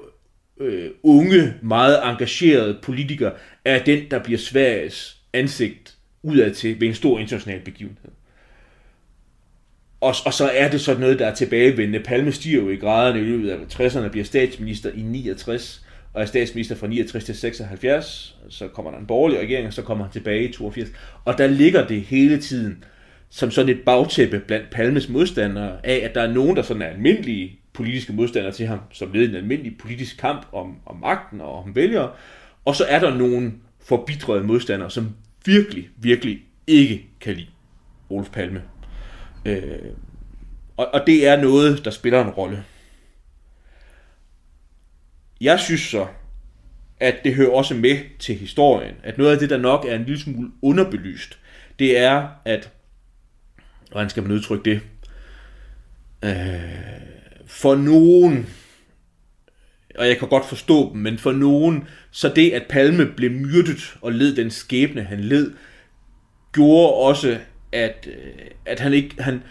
øh, unge, meget engagerede politiker er den, der bliver Sveriges ansigt udad til ved en stor international begivenhed. Og, og så er det sådan noget, der er tilbagevendende. Palme stiger jo i graderne i løbet af 60'erne, bliver statsminister i 69, og er statsminister fra 69 til 76. Så kommer der en borgerlig regering, og så kommer han tilbage i 82. Og der ligger det hele tiden som sådan et bagtæppe blandt Palmes modstandere af, at der er nogen, der sådan er almindelige politiske modstandere til ham, som led en almindelig politisk kamp om, om magten og om vælgere. Og så er der nogle forbidrede modstandere, som virkelig, virkelig ikke kan lide Olof Palme. Øh, og, og det er noget, der spiller en rolle. Jeg synes så, at det hører også med til historien, at noget af det, der nok er en lille smule underbelyst, det er, at, hvordan skal man udtrykke det, øh, for nogen, og jeg kan godt forstå dem, men for nogen, så det, at Palme blev myrdet og led den skæbne, han led, gjorde også, at, øh, at han, ikke, han,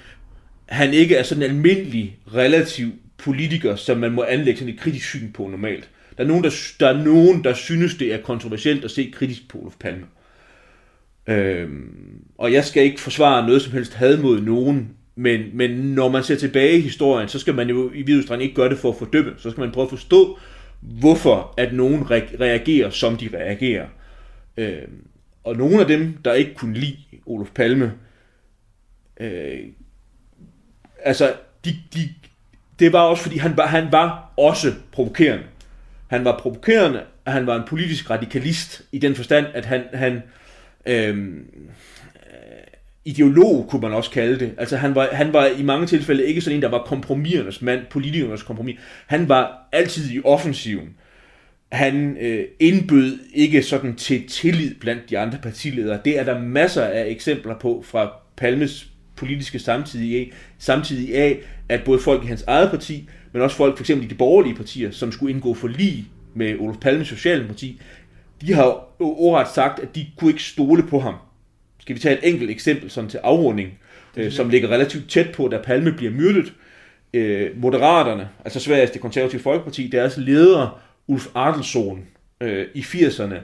han ikke er sådan en almindelig, relativ politiker, som man må anlægge sådan et kritisk syn på normalt. Der er nogen, der, der, er nogen, der synes, det er kontroversielt at se kritisk på Olof Palme. Øhm, og jeg skal ikke forsvare noget som helst had mod nogen, men, men når man ser tilbage i historien, så skal man jo i videre ikke gøre det for at fordømme. Så skal man prøve at forstå, hvorfor at nogen reagerer, som de reagerer. Øhm, og nogle af dem, der ikke kunne lide Olof Palme, øh, altså, de, de, det var også fordi, han var, han var også provokerende. Han var provokerende, og han var en politisk radikalist i den forstand, at han, han øhm, øh, ideolog, kunne man også kalde det. Altså han var, han var i mange tilfælde ikke sådan en, der var kompromisernes mand, politikernes kompromis. Han var altid i offensiven. Han øh, indbød ikke sådan til tillid blandt de andre partiledere. Det er der masser af eksempler på fra Palmes politiske samtidig, samtidig af, at både folk i hans eget parti, men også folk for eksempel i de borgerlige partier, som skulle indgå for lige med Olof Palmes Socialdemokrati, de har ordret sagt, at de kunne ikke stole på ham. Skal vi tage et enkelt eksempel sådan til afrunding, øh, som ligger relativt tæt på, da Palme bliver myrdet. Øh, Moderaterne, altså Sveriges det konservative folkeparti, deres leder, Ulf Adelsson, øh, i 80'erne,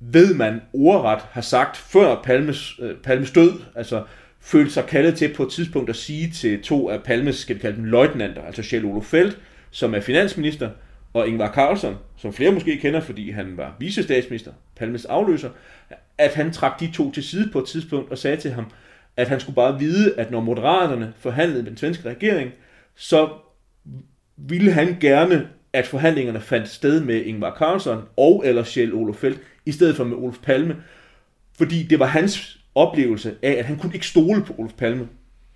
ved man ordret har sagt, før Palmes, øh, Palmes død, altså følte sig kaldet til på et tidspunkt at sige til to af Palmes, skal vi kalde dem løjtnanter, altså Kjell Olof Feldt, som er finansminister, og Ingvar Carlsson, som flere måske kender, fordi han var vicestatsminister, Palmes afløser, at han trak de to til side på et tidspunkt og sagde til ham, at han skulle bare vide, at når moderaterne forhandlede med den svenske regering, så ville han gerne, at forhandlingerne fandt sted med Ingvar Carlsson og eller Kjell Olof Feldt, i stedet for med Olof Palme, fordi det var hans oplevelse af, at han kunne ikke stole på Olof Palme.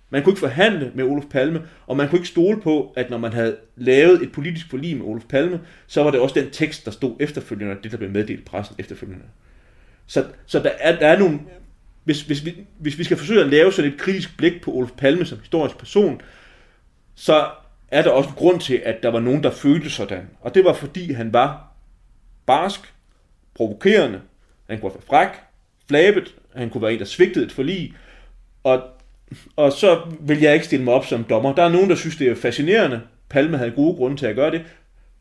Man kunne ikke forhandle med Olof Palme, og man kunne ikke stole på, at når man havde lavet et politisk forlig med Olof Palme, så var det også den tekst, der stod efterfølgende, og det, der blev meddelt pressen efterfølgende. Så, så der, er, der er nogle... Hvis, hvis, vi, hvis vi skal forsøge at lave sådan et kritisk blik på Olof Palme som historisk person, så er der også grund til, at der var nogen, der følte sådan. Og det var fordi, han var barsk, provokerende, han kunne være fræk, flabet, han kunne være en, der svigtede et forlig, og, og så vil jeg ikke stille mig op som dommer. Der er nogen, der synes, det er fascinerende. Palme havde gode grunde til at gøre det.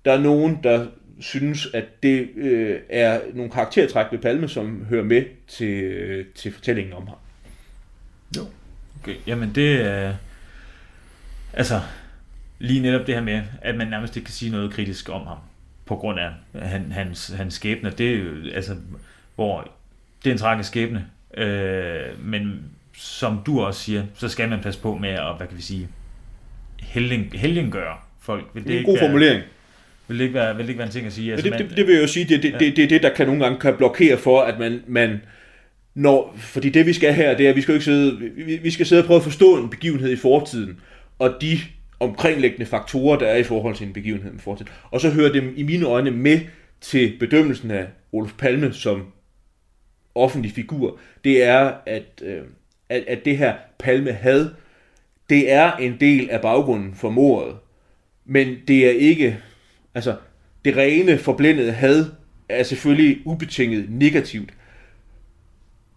Der er nogen, der synes, at det øh, er nogle karaktertræk ved Palme, som hører med til, øh, til fortællingen om ham. Jo. Okay, jamen det er... altså, lige netop det her med, at man nærmest ikke kan sige noget kritisk om ham, på grund af han, hans, hans skæbne. Det er jo, altså, hvor det er en tragisk skæbne, øh, men som du også siger, så skal man passe på med at, hvad kan vi sige, helgen, gøre folk. Vil det, det er en god være, formulering. Vil det, ikke være, vil det ikke være en ting at sige? Altså, det, det, det vil jeg jo sige, det er det, ja. det, det, det, der kan nogle gange kan blokere for, at man, man når, fordi det vi skal her, det er, at vi skal ikke sidde, vi, vi skal sidde og prøve at forstå en begivenhed i fortiden, og de omkringliggende faktorer, der er i forhold til en begivenhed i fortiden. Og så hører det i mine øjne med til bedømmelsen af Olof Palme som offentlig figur. Det er, at, øh, at, at det her Palme had, det er en del af baggrunden for mordet. Men det er ikke, altså det rene forblændede had er selvfølgelig ubetinget negativt.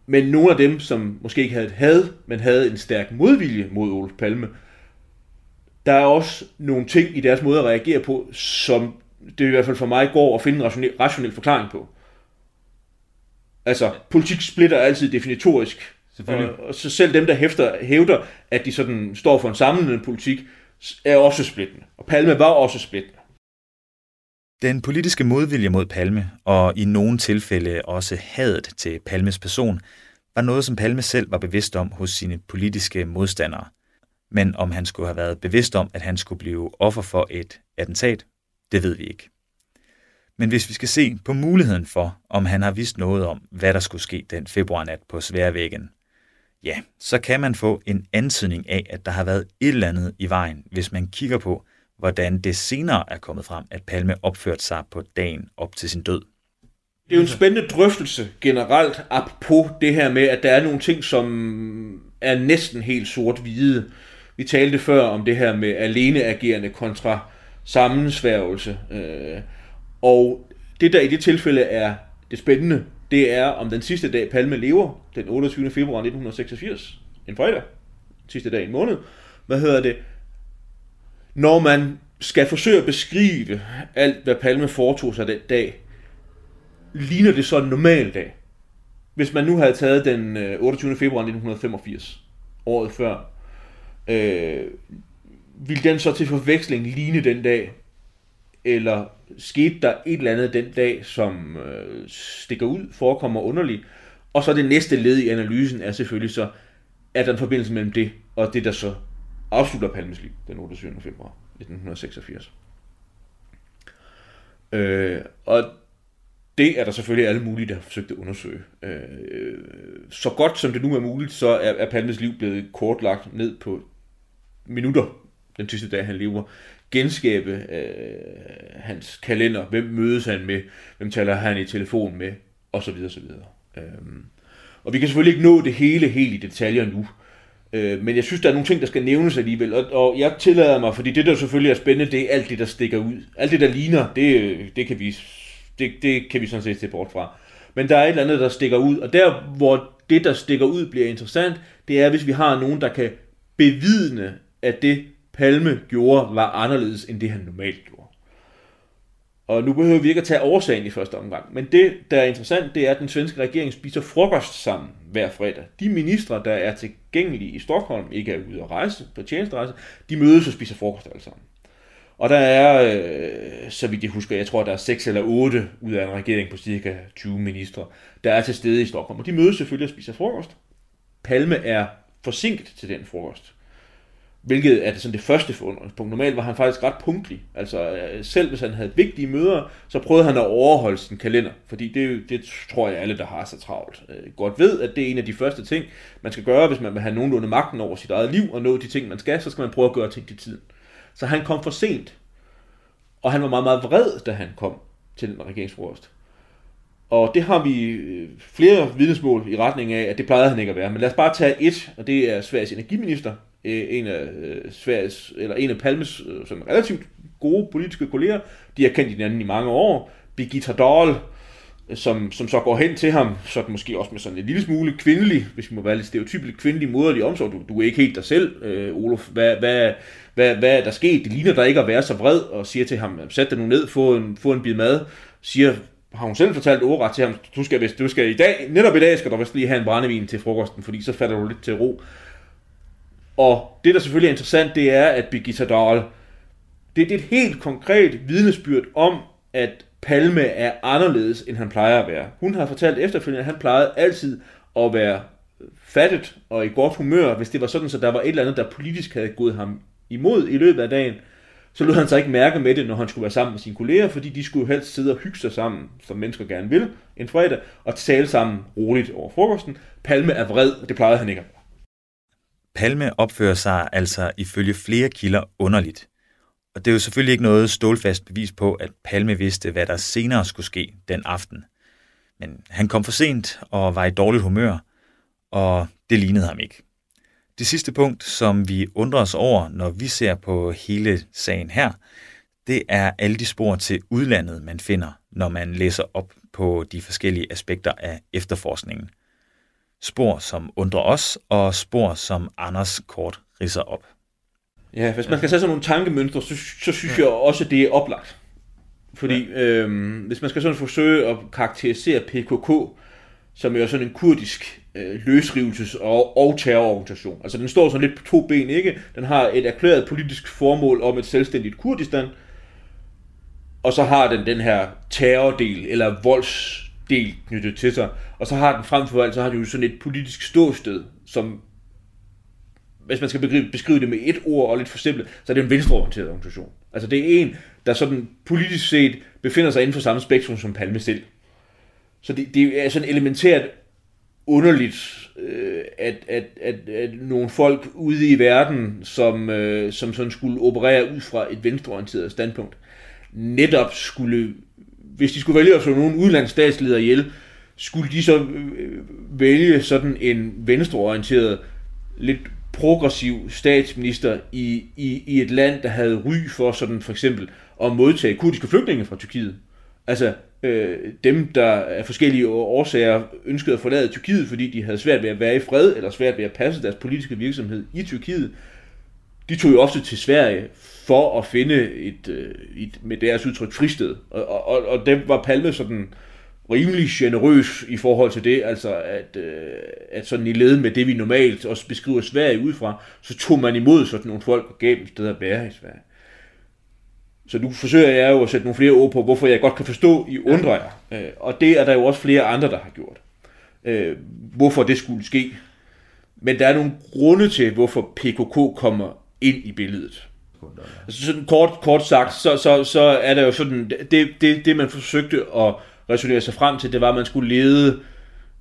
Men nogle af dem, som måske ikke havde et had, men havde en stærk modvilje mod Olof Palme, der er også nogle ting i deres måde at reagere på, som det i hvert fald for mig går at finde en rationel, rationel forklaring på. Altså, politik splitter altid definitorisk. Og, og så selv dem, der hæfter, hævder, at de sådan står for en sammenhængende politik, er også splittende. Og Palme var også splittende. Den politiske modvilje mod Palme, og i nogle tilfælde også hadet til Palmes person, var noget, som Palme selv var bevidst om hos sine politiske modstandere. Men om han skulle have været bevidst om, at han skulle blive offer for et attentat, det ved vi ikke. Men hvis vi skal se på muligheden for, om han har vidst noget om, hvad der skulle ske den februarnat på Sværvæggen, ja, så kan man få en antydning af, at der har været et eller andet i vejen, hvis man kigger på, hvordan det senere er kommet frem, at Palme opførte sig på dagen op til sin død. Det er jo en spændende drøftelse generelt apropos det her med, at der er nogle ting, som er næsten helt sort-hvide. Vi talte før om det her med aleneagerende kontra sammensværgelse. Øh, og det, der i det tilfælde er det spændende, det er om den sidste dag Palme lever, den 28. februar 1986, en fredag, sidste dag i en måned. Hvad hedder det? Når man skal forsøge at beskrive alt, hvad Palme foretog sig den dag, ligner det så en normal dag. Hvis man nu havde taget den øh, 28. Februar 1985, året før, øh, ville den så til forveksling ligne den dag? Eller skete der et eller andet den dag, som øh, stikker ud, forekommer underligt? Og så det næste led i analysen er selvfølgelig så, er der en forbindelse mellem det og det, der så afslutter Palmes liv den 28. februar 1986. Øh, og det er der selvfølgelig alle mulige, der har forsøgt at undersøge. Øh, så godt som det nu er muligt, så er, er Palmes liv blevet kortlagt ned på minutter den sidste dag, han lever. Genskabe øh, hans kalender, hvem mødes han med, hvem taler han i telefon med, og så videre, så videre. Øh, og vi kan selvfølgelig ikke nå det hele helt i detaljer nu, øh, men jeg synes, der er nogle ting, der skal nævnes alligevel, og, og jeg tillader mig, fordi det, der selvfølgelig er spændende, det er alt det, der stikker ud. Alt det, der ligner, det, det, kan, vi, det, det kan vi sådan set se bort fra. Men der er et eller andet, der stikker ud, og der, hvor det, der stikker ud, bliver interessant, det er, hvis vi har nogen, der kan bevidne, at det Palme gjorde var anderledes end det, han normalt gjorde. Og nu behøver vi ikke at tage årsagen i første omgang, men det, der er interessant, det er, at den svenske regering spiser frokost sammen hver fredag. De ministre, der er tilgængelige i Stockholm, ikke er ude at rejse på tjenesterejse, de mødes og spiser frokost alle sammen. Og der er, øh, så vidt jeg husker, jeg tror, der er 6 eller 8 ud af en regering på cirka 20 ministre, der er til stede i Stockholm. Og de mødes selvfølgelig og spiser frokost. Palme er forsinket til den frokost. Hvilket er det, sådan det første forundringspunkt. Normalt var han faktisk ret punktlig. Altså øh, selv hvis han havde vigtige møder, så prøvede han at overholde sin kalender. Fordi det, det tror jeg alle, der har så travlt, øh, godt ved, at det er en af de første ting, man skal gøre, hvis man vil have nogenlunde magten over sit eget liv og nå de ting, man skal, så skal man prøve at gøre ting til tiden. Så han kom for sent. Og han var meget, meget vred, da han kom til den regeringsfrokost. Og det har vi øh, flere vidnesmål i retning af, at det plejede han ikke at være. Men lad os bare tage et, og det er Sveriges energiminister, Øh, en af øh, Sveriges, eller en af Palmes øh, sådan relativt gode politiske kolleger. De har kendt hinanden i mange år. Birgitta Dahl, øh, som, som så går hen til ham, så måske også med sådan en lille smule kvindelig, hvis vi må være lidt stereotypisk kvindelig moderlig omsorg. Du, du er ikke helt dig selv, øh, Olof. Hvad, hvad, hvad, hvad er der sket? Det ligner dig ikke at være så vred, og siger til ham, sæt dig nu ned, få en, få en bid mad. Siger har hun selv fortalt ordret til ham, du skal, hvis du skal i dag, netop i dag skal du vist lige have en brændevin til frokosten, fordi så falder du lidt til ro. Og det, der selvfølgelig er interessant, det er, at Birgitta Dahl, det, det er et helt konkret vidnesbyrd om, at Palme er anderledes, end han plejer at være. Hun har fortalt efterfølgende, at han plejede altid at være fattet og i godt humør, hvis det var sådan, så der var et eller andet, der politisk havde gået ham imod i løbet af dagen, så lod han sig ikke mærke med det, når han skulle være sammen med sine kolleger, fordi de skulle helst sidde og hygge sig sammen, som mennesker gerne vil, en fredag, og tale sammen roligt over frokosten. Palme er vred, og det plejede han ikke at. Palme opfører sig altså ifølge flere kilder underligt. Og det er jo selvfølgelig ikke noget stålfast bevis på, at Palme vidste, hvad der senere skulle ske den aften. Men han kom for sent og var i dårligt humør, og det lignede ham ikke. Det sidste punkt, som vi undrer os over, når vi ser på hele sagen her, det er alle de spor til udlandet, man finder, når man læser op på de forskellige aspekter af efterforskningen. Spor, som undrer os, og spor, som Anders kort ridser op. Ja, hvis man skal tage sådan nogle tankemønstre, så, så synes ja. jeg også, at det er oplagt. Fordi ja. øhm, hvis man skal sådan forsøge at karakterisere PKK, som er sådan en kurdisk øh, løsrivelses- og, og terrororganisation. Altså den står sådan lidt på to ben, ikke? Den har et erklæret politisk formål om et selvstændigt Kurdistan, og så har den den her terrordel, eller del knyttet til sig, og så har den frem for alt, så har den jo sådan et politisk ståsted, som hvis man skal beskrive det med et ord og lidt for simpelt, så er det en venstreorienteret organisation. Altså det er en, der sådan politisk set befinder sig inden for samme spektrum som Palme selv. Så det, det er sådan elementært underligt, øh, at, at, at, at nogle folk ude i verden, som, øh, som sådan skulle operere ud fra et venstreorienteret standpunkt, netop skulle, hvis de skulle vælge at slå nogle udlandsstatsledere ihjel, skulle de så øh, vælge sådan en venstreorienteret, lidt progressiv statsminister i, i, i et land, der havde ry for sådan for eksempel at modtage kurdiske flygtninge fra Tyrkiet. Altså, øh, dem, der af forskellige årsager ønskede at forlade Tyrkiet, fordi de havde svært ved at være i fred, eller svært ved at passe deres politiske virksomhed i Tyrkiet, de tog jo ofte til Sverige for at finde et, øh, et med deres udtryk, fristed. Og, og, og dem var Palme sådan rimelig generøs i forhold til det, altså at, øh, at sådan i led med det, vi normalt også beskriver Sverige udefra, så tog man imod sådan nogle folk og gav dem sted at bære i Sverige. Så nu forsøger jeg jo at sætte nogle flere ord på, hvorfor jeg godt kan forstå, I undrer jer. Øh, og det er der jo også flere andre, der har gjort. Øh, hvorfor det skulle ske. Men der er nogle grunde til, hvorfor PKK kommer ind i billedet. Altså sådan kort, kort sagt, så, så, så er der jo sådan, det, det, det man forsøgte at resonere sig frem til, det var, at man skulle lede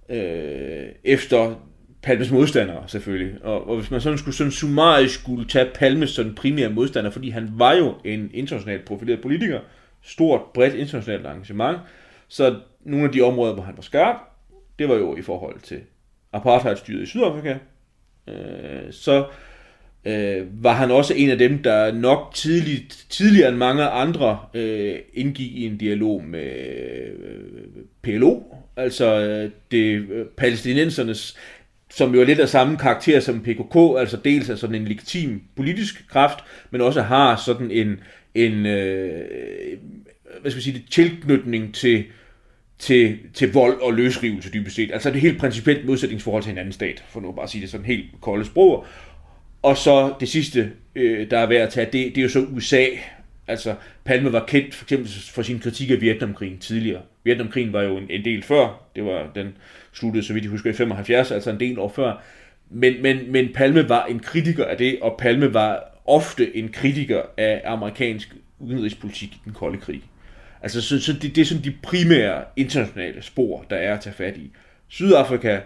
øh, efter Palmes modstandere, selvfølgelig. Og, og hvis man sådan skulle sådan summarisk skulle tage Palmes sådan primære modstander, fordi han var jo en internationalt profileret politiker, stort, bredt internationalt arrangement, så nogle af de områder, hvor han var skarp, det var jo i forhold til apartheidstyret i Sydafrika. Øh, så øh, var han også en af dem, der nok tidligt, tidligere end mange andre øh, indgik i en dialog med øh, PLO, altså øh, det øh, palæstinensernes som jo er lidt af samme karakter som PKK, altså dels er sådan en legitim politisk kraft, men også har sådan en, en øh, hvad skal vi sige, tilknytning til, til, til vold og løsrivelse dybest set. Altså det er helt principielt modsætningsforhold til en anden stat, for nu bare at sige det sådan helt kolde sprog. Og så det sidste, øh, der er værd at tage, det, det er jo så USA. Altså Palme var kendt for eksempel for sin kritik af Vietnamkrigen tidligere. Vietnamkrigen var jo en, en del før, det var den sluttede, så vidt jeg husker, i 75, altså en del år før. Men, men, men Palme var en kritiker af det, og Palme var ofte en kritiker af amerikansk udenrigspolitik i den kolde krig. Altså, så, så det, det er sådan de primære internationale spor, der er at tage fat i. Sydafrika,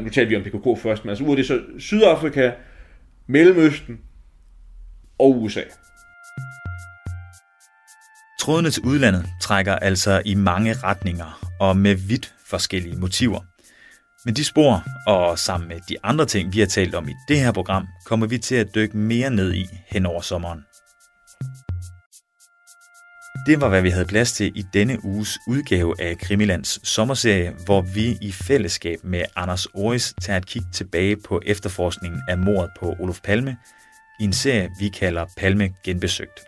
nu taler vi om PKK først, men altså ud af det så Sydafrika, Mellemøsten og USA. Trådene til udlandet trækker altså i mange retninger og med vidt forskellige motiver. Men de spor, og sammen med de andre ting, vi har talt om i det her program, kommer vi til at dykke mere ned i hen over sommeren. Det var, hvad vi havde plads til i denne uges udgave af Krimilands sommerserie, hvor vi i fællesskab med Anders Oris tager et kig tilbage på efterforskningen af mordet på Olof Palme i en serie, vi kalder Palme Genbesøgt.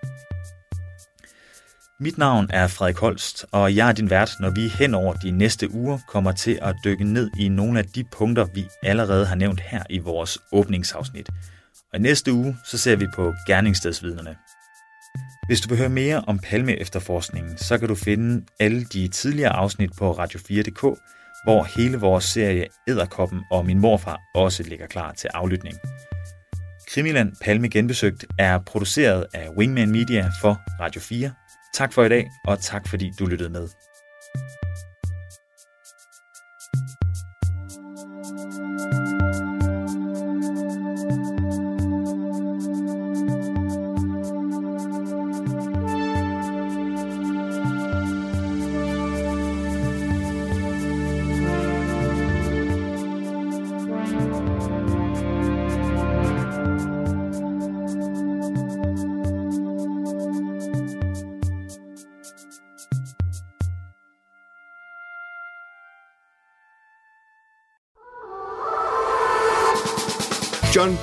Mit navn er Frederik Holst, og jeg er din vært, når vi hen over de næste uger kommer til at dykke ned i nogle af de punkter, vi allerede har nævnt her i vores åbningsafsnit. Og i næste uge, så ser vi på gerningsstedsvidnerne. Hvis du vil høre mere om Palme efterforskningen, så kan du finde alle de tidligere afsnit på radio4.dk, hvor hele vores serie Æderkoppen og min morfar også ligger klar til aflytning. Krimiland Palme Genbesøgt er produceret af Wingman Media for Radio 4. Tak for i dag, og tak fordi du lyttede med.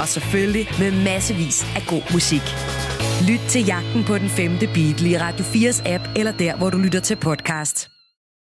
Og selvfølgelig med massevis af god musik. Lyt til jagten på den femte Beatle i Radio 4's app eller der, hvor du lytter til podcast.